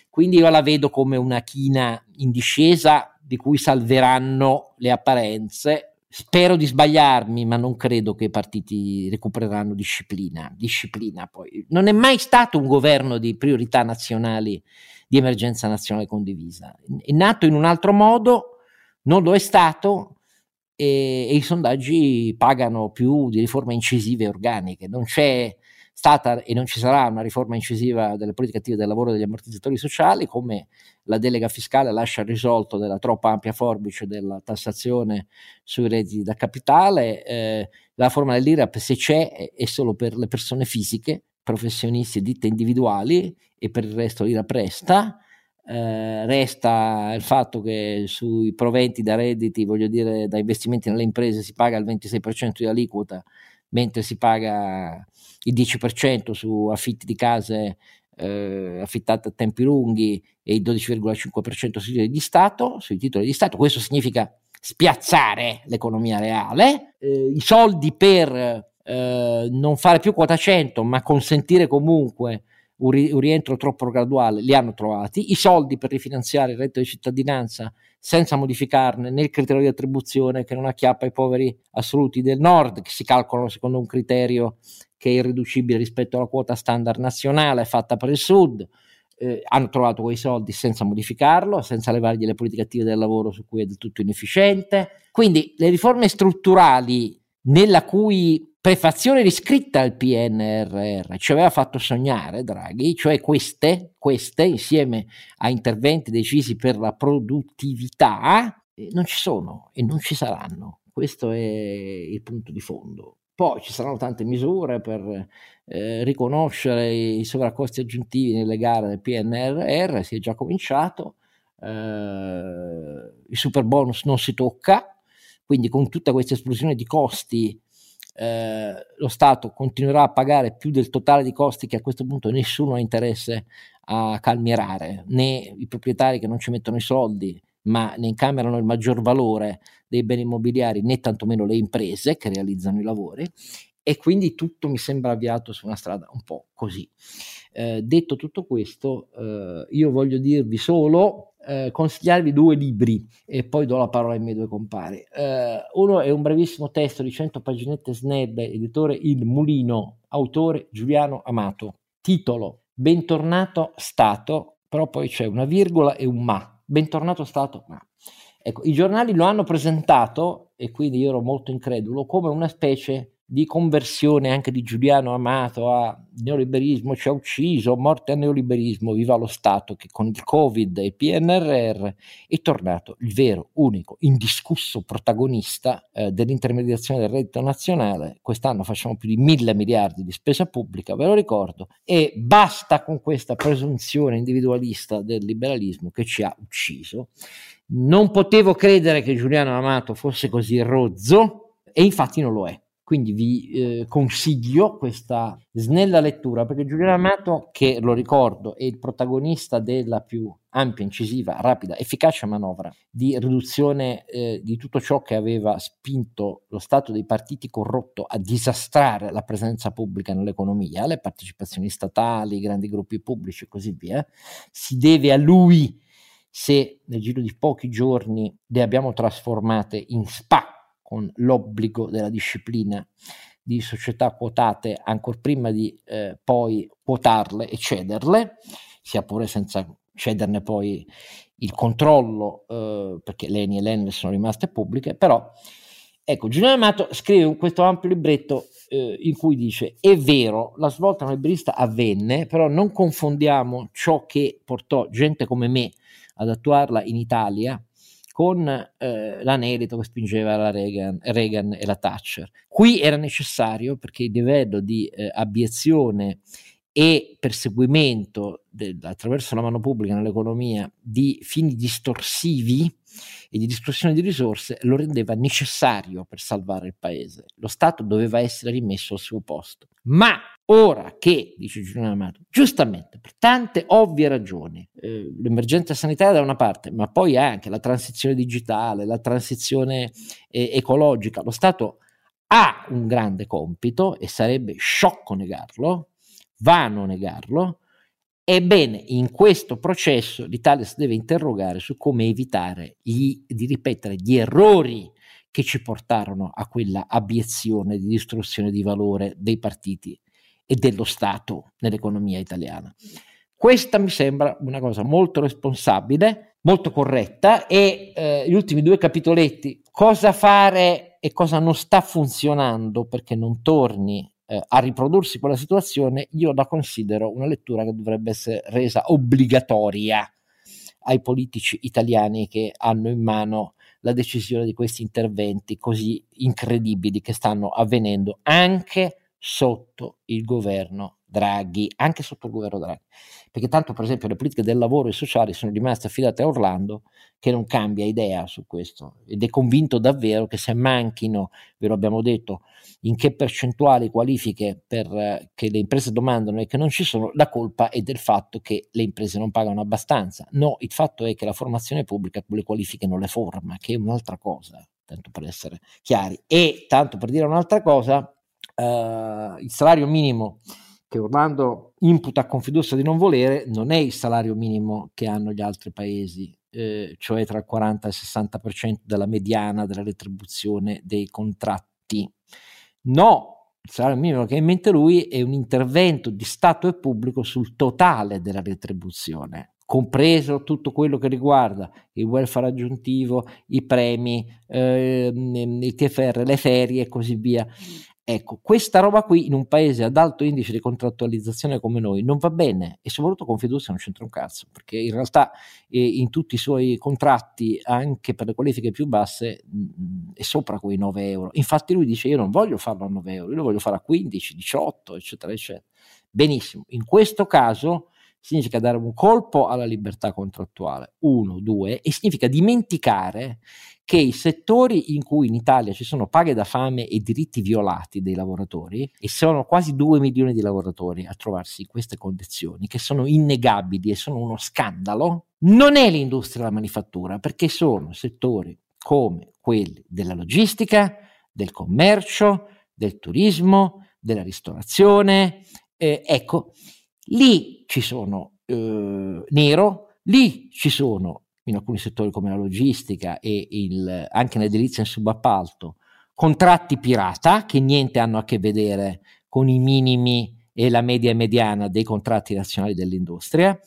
Quindi io la vedo come una china in discesa di cui salveranno le apparenze. Spero di sbagliarmi, ma non credo che i partiti recupereranno disciplina. Disciplina poi. Non è mai stato un governo di priorità nazionali, di emergenza nazionale condivisa. È nato in un altro modo, non lo è stato e, e, i sondaggi pagano più di riforme incisive e organiche. Non c'è stata e non ci sarà una riforma incisiva delle politiche attive del lavoro e degli ammortizzatori sociali, come la delega fiscale lascia risolto della troppa ampia forbice della tassazione sui redditi da capitale. Eh, la forma dell'IRAP, se c'è, è solo per le persone fisiche, professionisti e ditte individuali, e per il resto l'IRAP resta. Eh, resta il fatto che sui proventi da redditi, voglio dire, da investimenti nelle imprese si paga il 26% di aliquota, mentre si paga il 10% su affitti di case eh, affittate a tempi lunghi e il 12,5% sui titoli di Stato, sui titoli di Stato. Questo significa spiazzare l'economia reale. Eh, I soldi per eh, non fare più quota 100, ma consentire comunque un, ri- un rientro troppo graduale, li hanno trovati, i soldi per rifinanziare il reddito di cittadinanza senza modificarne né il criterio di attribuzione che non acchiappa i poveri assoluti del nord, che si calcolano secondo un criterio che è irriducibile rispetto alla quota standard nazionale fatta per il sud. Eh, hanno trovato quei soldi senza modificarlo, senza levargli le politiche attive del lavoro su cui è del tutto inefficiente. Quindi le riforme strutturali nella cui prefazione riscritta al PNRR ci aveva fatto sognare Draghi, cioè queste, queste insieme a interventi decisi per la produttività, eh, non ci sono e non ci saranno. Questo è il punto di fondo. Poi ci saranno tante misure per eh, riconoscere i sovraccosti aggiuntivi nelle gare del PNRR, si è già cominciato, eh, il super bonus non si tocca, quindi con tutta questa esplosione di costi eh, lo Stato continuerà a pagare più del totale di costi che a questo punto nessuno ha interesse a calmierare, né i proprietari che non ci mettono i soldi, ma ne incamerano il maggior valore dei beni immobiliari, né tantomeno le imprese che realizzano i lavori, e quindi tutto mi sembra avviato su una strada un po' così. Eh, detto tutto questo, eh, io voglio dirvi solo eh, consigliarvi due libri e poi do la parola ai miei due compari. Eh, uno è un brevissimo testo di 100 paginette snelle, editore Il Mulino, autore Giuliano Amato. Titolo Bentornato Stato, però poi c'è una virgola e un ma. Bentornato Stato, ma. Ecco, i giornali lo hanno presentato, e quindi io ero molto incredulo, come una specie di conversione anche di Giuliano Amato a neoliberismo ci ha ucciso, morte al neoliberismo, viva lo Stato che con il Covid e PNRR è tornato il vero, unico, indiscusso protagonista eh, dell'intermediazione del reddito nazionale. Quest'anno facciamo più di mille miliardi di spesa pubblica, ve lo ricordo, e basta con questa presunzione individualista del liberalismo che ci ha ucciso. Non potevo credere che Giuliano Amato fosse così rozzo e infatti non lo è quindi vi eh, consiglio questa snella lettura perché Giuliano Amato, che lo ricordo, è il protagonista della più ampia, incisiva, rapida, efficace manovra di riduzione eh, di tutto ciò che aveva spinto lo Stato dei partiti corrotto a disastrare la presenza pubblica nell'economia, le partecipazioni statali, i grandi gruppi pubblici e così via, si deve a lui se nel giro di pochi giorni le abbiamo trasformate in SPA con l'obbligo della disciplina di società quotate ancora prima di eh, poi quotarle e cederle, sia pure senza cederne poi il controllo, eh, perché l'ENI e l'ENEL sono rimaste pubbliche, però ecco, Giuliano Amato scrive questo ampio libretto eh, in cui dice è vero, la svolta neoliberista avvenne, però non confondiamo ciò che portò gente come me ad attuarla in Italia con eh, l'anelito che spingeva la Reagan, Reagan, e la Thatcher. Qui era necessario perché il livello di eh, abiezione e perseguimento del, attraverso la mano pubblica nell'economia di fini distorsivi e di distorsione di risorse lo rendeva necessario per salvare il paese. Lo Stato doveva essere rimesso al suo posto. Ma Ora che, dice Giuliano Amato, giustamente per tante ovvie ragioni, eh, l'emergenza sanitaria da una parte, ma poi anche la transizione digitale, la transizione eh, ecologica, lo Stato ha un grande compito e sarebbe sciocco negarlo, vano negarlo, ebbene in questo processo l'Italia si deve interrogare su come evitare gli, di ripetere gli errori che ci portarono a quella abiezione di distruzione di valore dei partiti e dello Stato nell'economia italiana. Questa mi sembra una cosa molto responsabile, molto corretta e eh, gli ultimi due capitoletti, cosa fare e cosa non sta funzionando perché non torni eh, a riprodursi quella situazione, io la considero una lettura che dovrebbe essere resa obbligatoria ai politici italiani che hanno in mano la decisione di questi interventi così incredibili che stanno avvenendo anche sotto il governo Draghi, anche sotto il governo Draghi, perché tanto per esempio le politiche del lavoro e sociali sono rimaste affidate a Orlando che non cambia idea su questo ed è convinto davvero che se manchino, ve lo abbiamo detto, in che percentuali qualifiche per, eh, che le imprese domandano e che non ci sono, la colpa è del fatto che le imprese non pagano abbastanza. No, il fatto è che la formazione pubblica quelle qualifiche non le forma, che è un'altra cosa, tanto per essere chiari. E tanto per dire un'altra cosa, eh, il salario minimo che Orlando imputa a Confindustria di non volere non è il salario minimo che hanno gli altri paesi, eh, cioè tra il 40 e il 60% della mediana della retribuzione dei contratti. No, il salario minimo che ha in mente lui è un intervento di Stato e pubblico sul totale della retribuzione, compreso tutto quello che riguarda il welfare aggiuntivo, i premi, eh, il TFR, le ferie e così via. Ecco, questa roba qui in un paese ad alto indice di contrattualizzazione come noi non va bene e soprattutto Confindustria non c'entra un cazzo, perché in realtà eh, in tutti i suoi contratti, anche per le qualifiche più basse, mh, mm, è sopra quei 9 euro. Infatti lui dice io non voglio farlo a 9 euro, io lo voglio fare a 15, 18, eccetera, eccetera. Benissimo, in questo caso significa dare un colpo alla libertà contrattuale, uno, due, e significa dimenticare che i settori in cui in Italia ci sono paghe da fame e diritti violati dei lavoratori, e sono quasi due milioni di lavoratori a trovarsi in queste condizioni, che sono innegabili e sono uno scandalo, non è l'industria della manifattura, perché sono settori come quelli della logistica, del commercio, del turismo, della ristorazione, eh, ecco, Lì ci sono eh, nero, lì ci sono in alcuni settori come la logistica e il, anche nell'edilizia in subappalto contratti pirata che niente hanno a che vedere con i minimi e la media e mediana dei contratti nazionali dell'industria.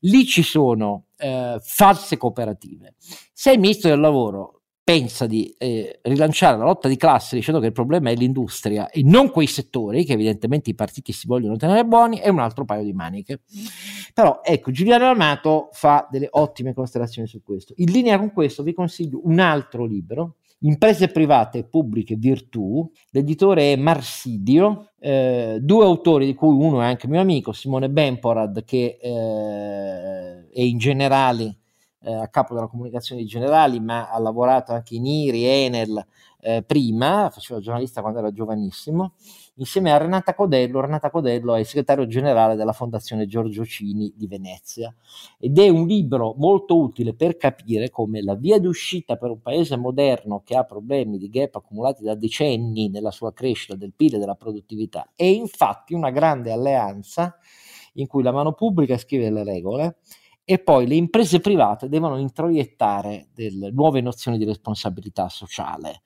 Lì ci sono eh, false cooperative. Se il ministro del lavoro pensa di eh, rilanciare la lotta di classe dicendo che il problema è l'industria e non quei settori che evidentemente i partiti si vogliono tenere buoni è un altro paio di maniche. Però ecco, Giuliano Amato fa delle ottime considerazioni su questo. In linea con questo vi consiglio un altro libro Imprese private e pubbliche virtù, l'editore è Marsidio, eh, due autori di cui uno è anche mio amico, Simone Bemporad, che eh, è in generale eh, a capo della comunicazione generali, ma ha lavorato anche in IRI, Enel eh, prima, faceva giornalista quando era giovanissimo, insieme a Renata Codello. Renata Codello è il segretario generale della Fondazione Giorgio Cini di Venezia ed è un libro molto utile per capire come la via d'uscita per un paese moderno che ha problemi di gap accumulati da decenni nella sua crescita del PIL e della produttività è infatti una grande alleanza in cui la mano pubblica scrive le regole e poi le imprese private devono introiettare delle nuove nozioni di responsabilità sociale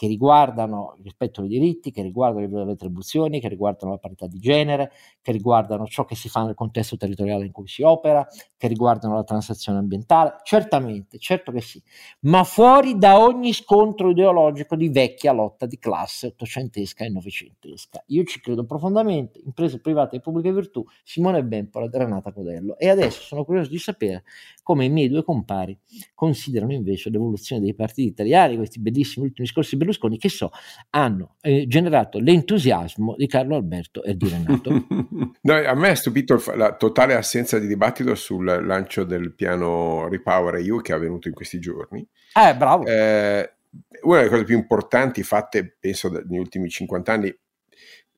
che riguardano il rispetto dei diritti, che riguardano le retribuzioni, che riguardano la parità di genere, che riguardano ciò che si fa nel contesto territoriale in cui si opera, che riguardano la transazione ambientale. Certamente, certo che sì, ma fuori da ogni scontro ideologico di vecchia lotta di classe ottocentesca e novecentesca. Io ci credo profondamente, imprese private e pubbliche virtù, Simone Bempola e Renata Codello. E adesso sono curioso di sapere come i miei due compari considerano invece l'evoluzione dei partiti italiani, questi bellissimi ultimi discorsi Berlusconi, che so, hanno eh, generato l'entusiasmo di Carlo Alberto e di Renato. no, a me ha stupito la totale assenza di dibattito sul lancio del piano Repower EU che è avvenuto in questi giorni. Eh, bravo. Eh, una delle cose più importanti fatte, penso, negli ultimi 50 anni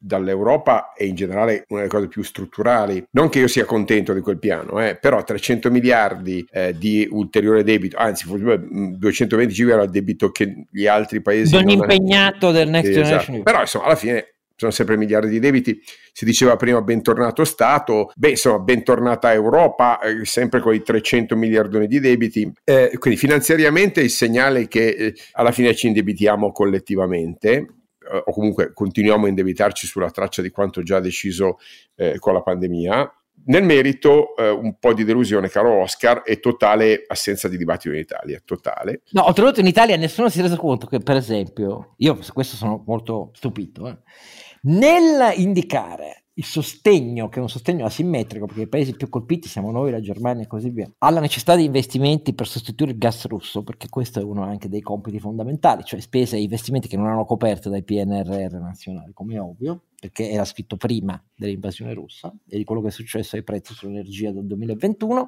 dall'Europa e in generale una delle cose più strutturali. Non che io sia contento di quel piano, eh, però 300 miliardi eh, di ulteriore debito, anzi 225 era il debito che gli altri paesi... Non impegnato hanno... del Next esatto. Generation. Però insomma alla fine sono sempre miliardi di debiti. Si diceva prima bentornato Stato, beh insomma bentornata Europa, eh, sempre con i 300 miliardoni di debiti. Eh, quindi finanziariamente il segnale è che eh, alla fine ci indebitiamo collettivamente o comunque continuiamo a indebitarci sulla traccia di quanto già deciso eh, con la pandemia. Nel merito, eh, un po' di delusione, caro Oscar, e totale assenza di dibattito in Italia. Totale. No, ho trovato in Italia nessuno si è reso conto che, per esempio, io su questo sono molto stupito. Eh nel indicare il sostegno, che è un sostegno asimmetrico, perché i paesi più colpiti siamo noi, la Germania e così via, alla necessità di investimenti per sostituire il gas russo, perché questo è uno anche dei compiti fondamentali, cioè spese e investimenti che non erano coperte dai PNRR nazionali, come è ovvio, perché era scritto prima dell'invasione russa e di quello che è successo ai prezzi sull'energia del 2021.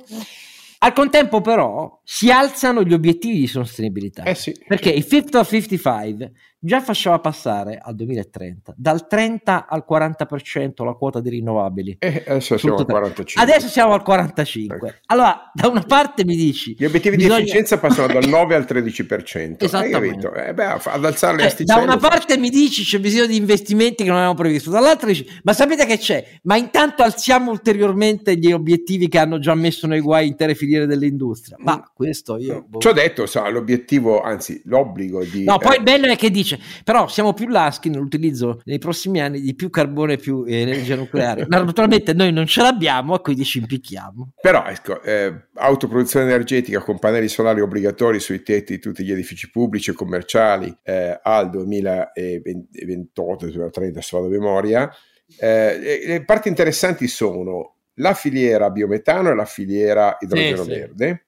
Al contempo, però, si alzano gli obiettivi di sostenibilità. Eh sì. Perché il Fit of 55 già faceva passare al 2030 dal 30 al 40% la quota di rinnovabili. E eh, adesso siamo al 45. Adesso siamo al 45. Ecco. Allora, da una parte mi dici... Gli obiettivi bisogna... di efficienza passano dal 9 al 13%. Esattamente. Eh, beh, ad alzarli eh, a Da una parte mi dici c'è bisogno di investimenti che non avevamo previsto, dall'altra dici, ma sapete che c'è? Ma intanto alziamo ulteriormente gli obiettivi che hanno già messo nei guai intere filiere dell'industria. Ma mm. questo io... Boh. Ci ho detto, so, l'obiettivo, anzi l'obbligo di... No, poi il bello è che dice dice, però siamo più laschi nell'utilizzo nei prossimi anni di più carbone e più energia nucleare. Naturalmente noi non ce l'abbiamo e quindi ci impicchiamo. Però ecco, eh, autoproduzione energetica con pannelli solari obbligatori sui tetti di tutti gli edifici pubblici e commerciali eh, al 2028-2030, se vado a memoria. Eh, le parti interessanti sono la filiera biometano e la filiera idrogeno sì, verde. Sì.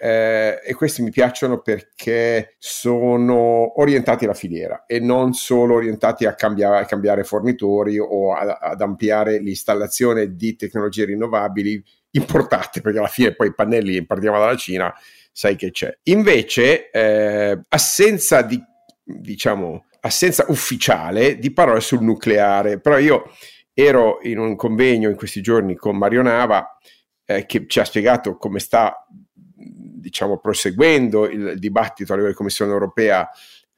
Eh, e questi mi piacciono perché sono orientati alla filiera e non solo orientati a cambiare, a cambiare fornitori o a, ad ampliare l'installazione di tecnologie rinnovabili importate, perché alla fine poi i pannelli partiamo dalla Cina, sai che c'è. Invece, eh, assenza di, diciamo, assenza ufficiale di parole sul nucleare, però io ero in un convegno in questi giorni con Mario Nava eh, che ci ha spiegato come sta diciamo, proseguendo il dibattito a livello di Commissione europea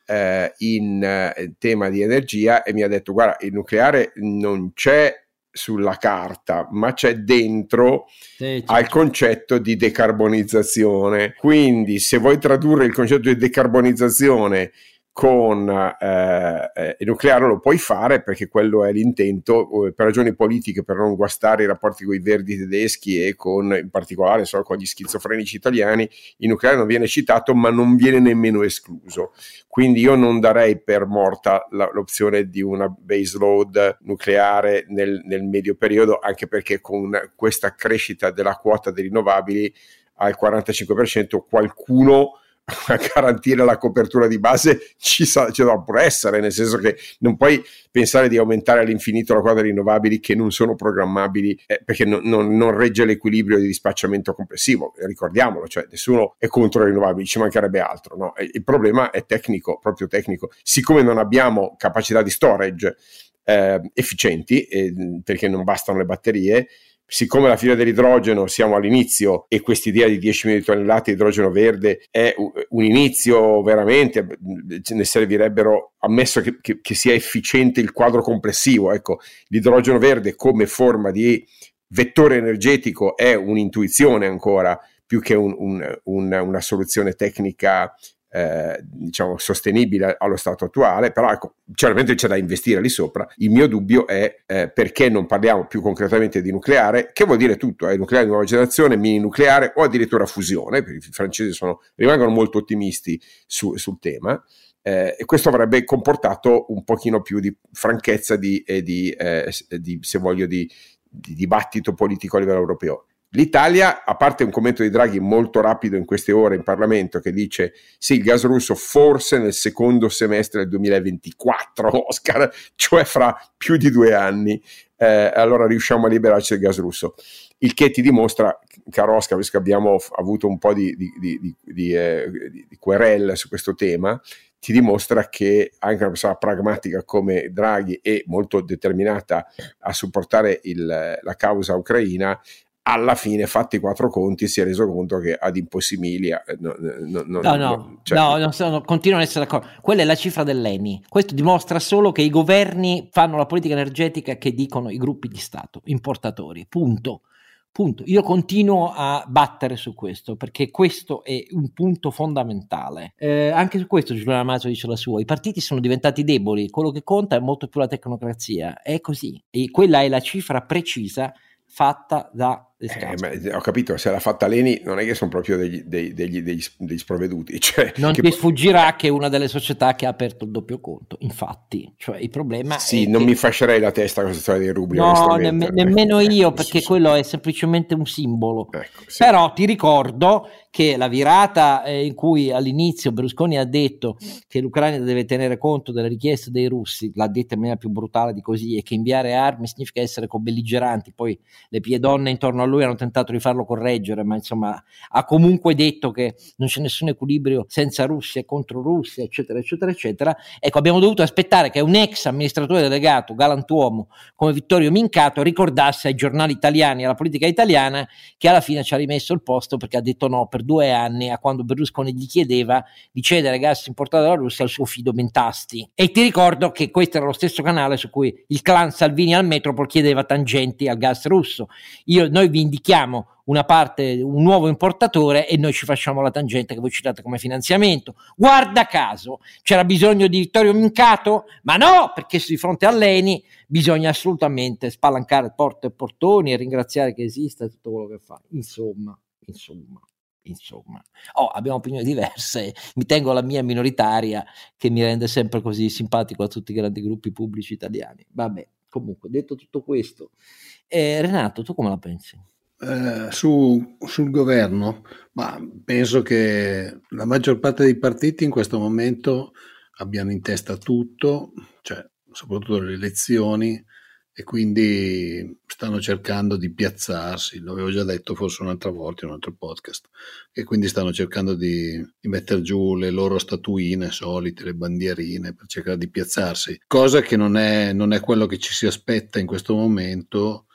eh, in eh, tema di energia e mi ha detto guarda il nucleare non c'è sulla carta, ma c'è dentro sì, certo. al concetto di decarbonizzazione. Quindi, se vuoi tradurre il concetto di decarbonizzazione con eh, eh, il nucleare lo puoi fare perché quello è l'intento per ragioni politiche per non guastare i rapporti con i verdi tedeschi e con in particolare solo con gli schizofrenici italiani il nucleare non viene citato ma non viene nemmeno escluso. Quindi io non darei per morta la, l'opzione di una base load nucleare nel, nel medio periodo anche perché con questa crescita della quota dei rinnovabili al 45% qualcuno garantire la copertura di base ci, sa, ci dovrà essere, nel senso che non puoi pensare di aumentare all'infinito la quota rinnovabili che non sono programmabili eh, perché non, non, non, regge l'equilibrio di dispacciamento complessivo, ricordiamolo, cioè nessuno è contro le rinnovabili, ci mancherebbe altro, no? il problema è tecnico, proprio tecnico, siccome non abbiamo capacità di storage eh, efficienti, eh, perché non bastano le batterie, siccome la fila dell'idrogeno siamo all'inizio e quest'idea di 10 milioni di tonnellate di idrogeno verde è un inizio veramente, ne servirebbero, ammesso che, che, che sia efficiente il quadro complessivo, ecco, l'idrogeno verde come forma di vettore energetico è un'intuizione ancora più che un, un, un, una soluzione tecnica eh, diciamo sostenibile allo stato attuale, però ecco, certamente c'è da investire lì sopra. Il mio dubbio è eh, perché non parliamo più concretamente di nucleare, che vuol dire tutto, eh, nucleare di nuova generazione, mini nucleare o addirittura fusione, perché i francesi sono, rimangono molto ottimisti su, sul tema. Eh, e questo avrebbe comportato un pochino più di franchezza di, e di, eh, di se voglio, di, di dibattito politico a livello europeo. L'Italia, a parte un commento di Draghi molto rapido in queste ore in Parlamento che dice sì, il gas russo forse nel secondo semestre del 2024, Oscar, cioè fra più di due anni, eh, allora riusciamo a liberarci del gas russo. Il che ti dimostra, caro Oscar, visto che abbiamo avuto un po' di, di, di, di eh, querelle su questo tema, ti dimostra che anche una persona pragmatica come Draghi e molto determinata a supportare il, la causa ucraina alla fine, fatti i quattro conti, si è reso conto che ad impossimilia. No, no, no, no, no, cioè... no, no sono, continuano ad essere d'accordo. Quella è la cifra dell'ENI. Questo dimostra solo che i governi fanno la politica energetica che dicono i gruppi di Stato, importatori. Punto. Punto. Io continuo a battere su questo perché questo è un punto fondamentale. Eh, anche su questo Giuliano Amato dice la sua: i partiti sono diventati deboli, quello che conta è molto più la tecnocrazia. È così. E quella è la cifra precisa fatta da eh, beh, ho capito, se l'ha fatta Leni non è che sono proprio degli, degli, degli, degli, degli sprovveduti. Cioè, non ti sfuggirà che è una delle società che ha aperto il doppio conto, infatti. Cioè, il problema sì, non che... mi fascerei la testa con questa storia dei rubli. No, nemm- nemmeno io, perché quello è semplicemente un simbolo. Ecco, sì. Però ti ricordo che la virata eh, in cui all'inizio Berlusconi ha detto che l'Ucraina deve tenere conto delle richieste dei russi, l'ha detta in maniera più brutale di così, e che inviare armi significa essere co-belligeranti, poi le piedonne intorno a lui hanno tentato di farlo correggere, ma insomma ha comunque detto che non c'è nessun equilibrio senza Russia e contro Russia, eccetera, eccetera, eccetera. Ecco, abbiamo dovuto aspettare che un ex amministratore delegato, galantuomo come Vittorio Mincato, ricordasse ai giornali italiani, alla politica italiana, che alla fine ci ha rimesso il posto perché ha detto no per due anni a quando Berlusconi gli chiedeva di cedere gas importato dalla Russia al suo fido Mentasti. E ti ricordo che questo era lo stesso canale su cui il clan Salvini al Metropol chiedeva tangenti al gas russo. Io, noi vi indichiamo una parte, un nuovo importatore e noi ci facciamo la tangente che voi citate come finanziamento. Guarda caso, c'era bisogno di Vittorio Mincato? Ma no, perché di fronte a Leni bisogna assolutamente spalancare porte e portoni e ringraziare che esista tutto quello che fa. Insomma, insomma insomma. Oh, abbiamo opinioni diverse, mi tengo la mia minoritaria che mi rende sempre così simpatico a tutti i grandi gruppi pubblici italiani. Vabbè, comunque, detto tutto questo, eh, Renato, tu come la pensi? Eh, su, sul governo, ma penso che la maggior parte dei partiti in questo momento abbiano in testa tutto, cioè soprattutto le elezioni, e quindi stanno cercando di piazzarsi, l'avevo già detto forse un'altra volta in un altro podcast, e quindi stanno cercando di, di mettere giù le loro statuine solite, le bandierine per cercare di piazzarsi, cosa che non è, non è quello che ci si aspetta in questo momento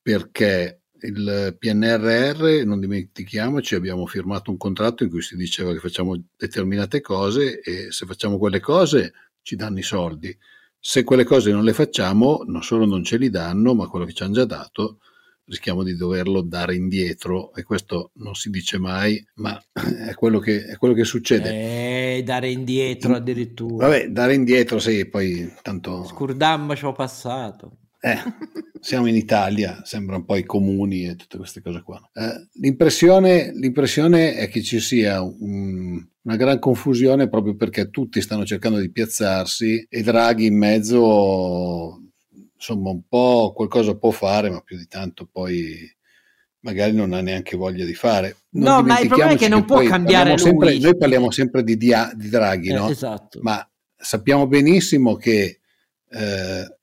perché il PNRR, non dimentichiamoci, abbiamo firmato un contratto in cui si diceva che facciamo determinate cose e se facciamo quelle cose ci danno i soldi se quelle cose non le facciamo, non solo non ce li danno, ma quello che ci hanno già dato rischiamo di doverlo dare indietro e questo non si dice mai, ma è quello che, è quello che succede. Eh, dare indietro addirittura. Vabbè, dare indietro, sì, poi tanto... Scurdammo ciò passato. Eh, siamo in Italia, sembrano poi comuni e tutte queste cose qua. Eh, l'impressione, l'impressione, è che ci sia un, una gran confusione proprio perché tutti stanno cercando di piazzarsi e Draghi in mezzo, insomma, un po' qualcosa può fare, ma più di tanto poi magari non ha neanche voglia di fare. Non no, ma il problema è che non che può cambiare sempre, noi parliamo sempre di, di, di Draghi, eh, no? Esatto. Ma sappiamo benissimo che eh,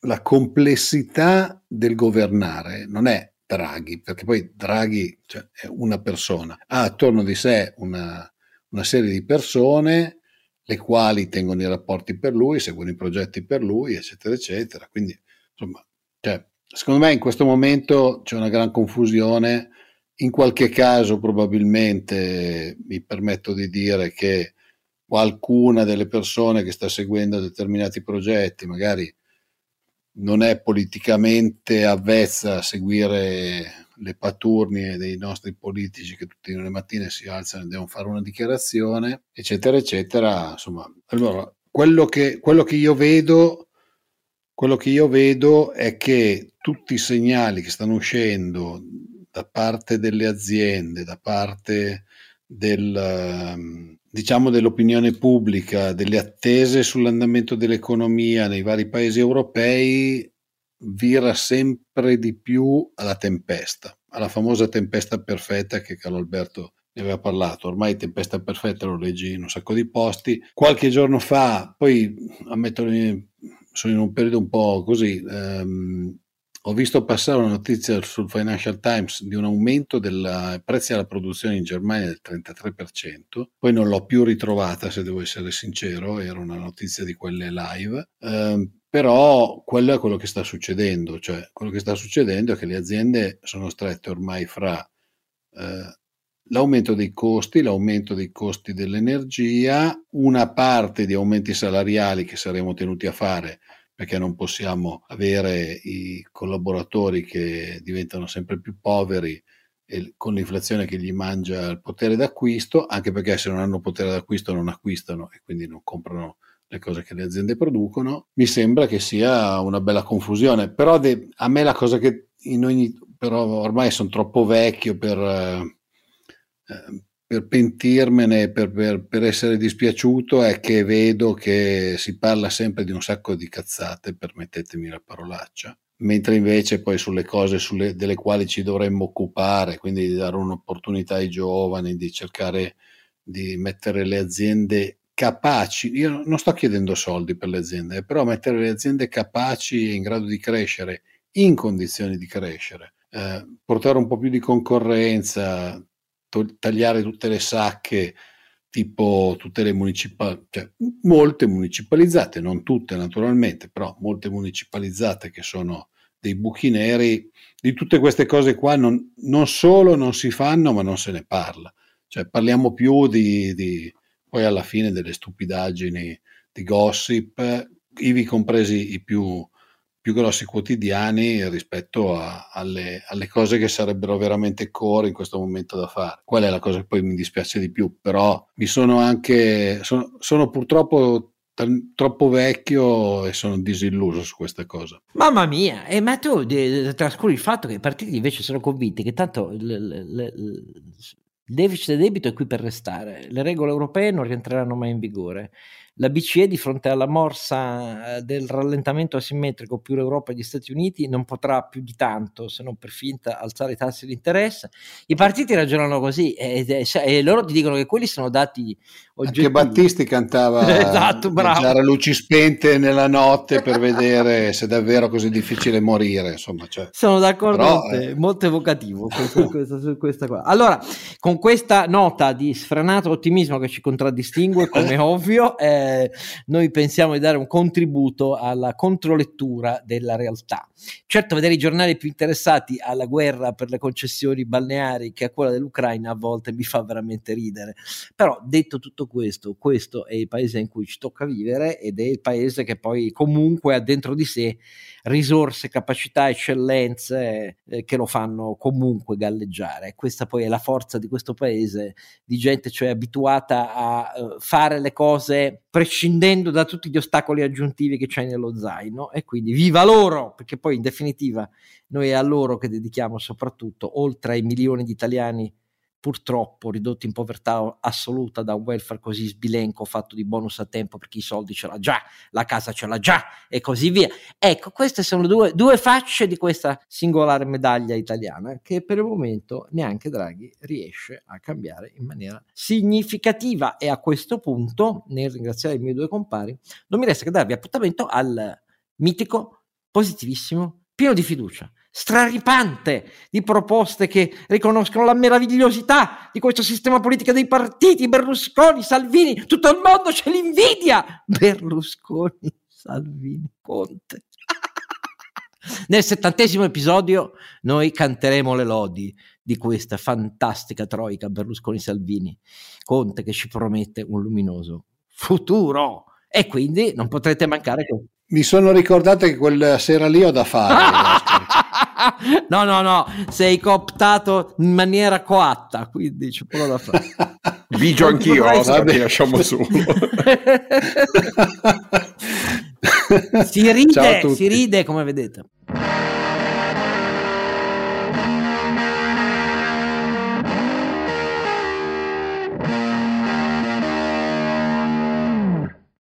la complessità del governare non è Draghi, perché poi Draghi cioè, è una persona, ha attorno di sé una, una serie di persone le quali tengono i rapporti per lui, seguono i progetti per lui, eccetera, eccetera. Quindi, insomma, cioè, secondo me in questo momento c'è una gran confusione. In qualche caso, probabilmente, mi permetto di dire che qualcuna delle persone che sta seguendo determinati progetti, magari non è politicamente avvezza a seguire le paturnie dei nostri politici che tutte le mattine si alzano e devono fare una dichiarazione, eccetera, eccetera. Insomma, allora, quello che, quello che io vedo, quello che io vedo è che tutti i segnali che stanno uscendo da parte delle aziende, da parte del, diciamo dell'opinione pubblica, delle attese sull'andamento dell'economia nei vari paesi europei vira sempre di più alla tempesta, alla famosa tempesta perfetta che Carlo Alberto ne aveva parlato. Ormai tempesta perfetta lo leggi in un sacco di posti. Qualche giorno fa, poi ammetto sono in un periodo un po' così, ehm, ho visto passare una notizia sul Financial Times di un aumento dei prezzi alla produzione in Germania del 33%, poi non l'ho più ritrovata se devo essere sincero, era una notizia di quelle live, eh, però quello è quello che sta succedendo, cioè quello che sta succedendo è che le aziende sono strette ormai fra eh, l'aumento dei costi, l'aumento dei costi dell'energia, una parte di aumenti salariali che saremo tenuti a fare perché non possiamo avere i collaboratori che diventano sempre più poveri e con l'inflazione che gli mangia il potere d'acquisto, anche perché se non hanno potere d'acquisto non acquistano e quindi non comprano le cose che le aziende producono, mi sembra che sia una bella confusione. Però de- a me la cosa che in ogni... però ormai sono troppo vecchio per... Eh, per pentirmene, per, per, per, essere dispiaciuto, è che vedo che si parla sempre di un sacco di cazzate, permettetemi la parolaccia, mentre invece poi sulle cose sulle, delle quali ci dovremmo occupare, quindi di dare un'opportunità ai giovani, di cercare di mettere le aziende capaci, io non sto chiedendo soldi per le aziende, però mettere le aziende capaci e in grado di crescere, in condizioni di crescere, eh, portare un po' più di concorrenza, tagliare tutte le sacche, tipo tutte le municipali, cioè molte municipalizzate, non tutte naturalmente, però molte municipalizzate che sono dei buchi neri, di tutte queste cose qua non, non solo non si fanno, ma non se ne parla. Cioè parliamo più di, di poi alla fine delle stupidaggini di gossip, ivi compresi i più più grossi quotidiani rispetto a, alle, alle, cose che sarebbero veramente core in questo momento da fare. Qual è la cosa che poi mi dispiace di più, però mi sono anche, sono, sono purtroppo troppo vecchio e sono disilluso su questa cosa. Mamma mia, eh, ma tu trascuri il fatto che i partiti invece sono convinti che tanto l- l- l- il deficit del debito è qui per restare, le regole europee non rientreranno mai in vigore la BCE di fronte alla morsa eh, del rallentamento asimmetrico più l'Europa e gli Stati Uniti non potrà più di tanto, se non per finta, alzare i tassi di interesse. I partiti ragionano così e, e, e loro ti dicono che quelli sono dati oggettivi. Anche Battisti cantava esatto, bravo. luci spente nella notte per vedere se è davvero così difficile morire. Insomma, cioè. Sono d'accordo Però, con te, eh. molto evocativo questo, questo, su questa cosa. Allora, con questa nota di sfrenato ottimismo che ci contraddistingue, come ovvio, eh, noi pensiamo di dare un contributo alla controlettura della realtà. Certo, vedere i giornali più interessati alla guerra per le concessioni balneari che a quella dell'Ucraina a volte mi fa veramente ridere. Però detto tutto questo, questo è il paese in cui ci tocca vivere ed è il paese che poi comunque ha dentro di sé risorse, capacità, eccellenze eh, che lo fanno comunque galleggiare. Questa poi è la forza di questo paese, di gente cioè abituata a uh, fare le cose prescindendo da tutti gli ostacoli aggiuntivi che c'è nello zaino e quindi viva loro, perché poi in definitiva noi è a loro che dedichiamo soprattutto, oltre ai milioni di italiani purtroppo ridotti in povertà assoluta da un welfare così sbilenco fatto di bonus a tempo perché i soldi ce l'ha già, la casa ce l'ha già e così via. Ecco, queste sono due, due facce di questa singolare medaglia italiana che per il momento neanche Draghi riesce a cambiare in maniera significativa e a questo punto, nel ringraziare i miei due compari, non mi resta che darvi appuntamento al mitico, positivissimo, pieno di fiducia straripante di proposte che riconoscono la meravigliosità di questo sistema politico dei partiti, Berlusconi, Salvini, tutto il mondo ce l'invidia. Berlusconi, Salvini, Conte. Nel settantesimo episodio noi canteremo le lodi di questa fantastica troica Berlusconi-Salvini, Conte che ci promette un luminoso futuro e quindi non potrete mancare. Mi sono ricordato che quella sera lì ho da fare. no, no, no, sei cooptato in maniera coatta, quindi c'è poco da fare. Vigio anch'io, Oscar, ti lasciamo solo. si ride, si ride come vedete.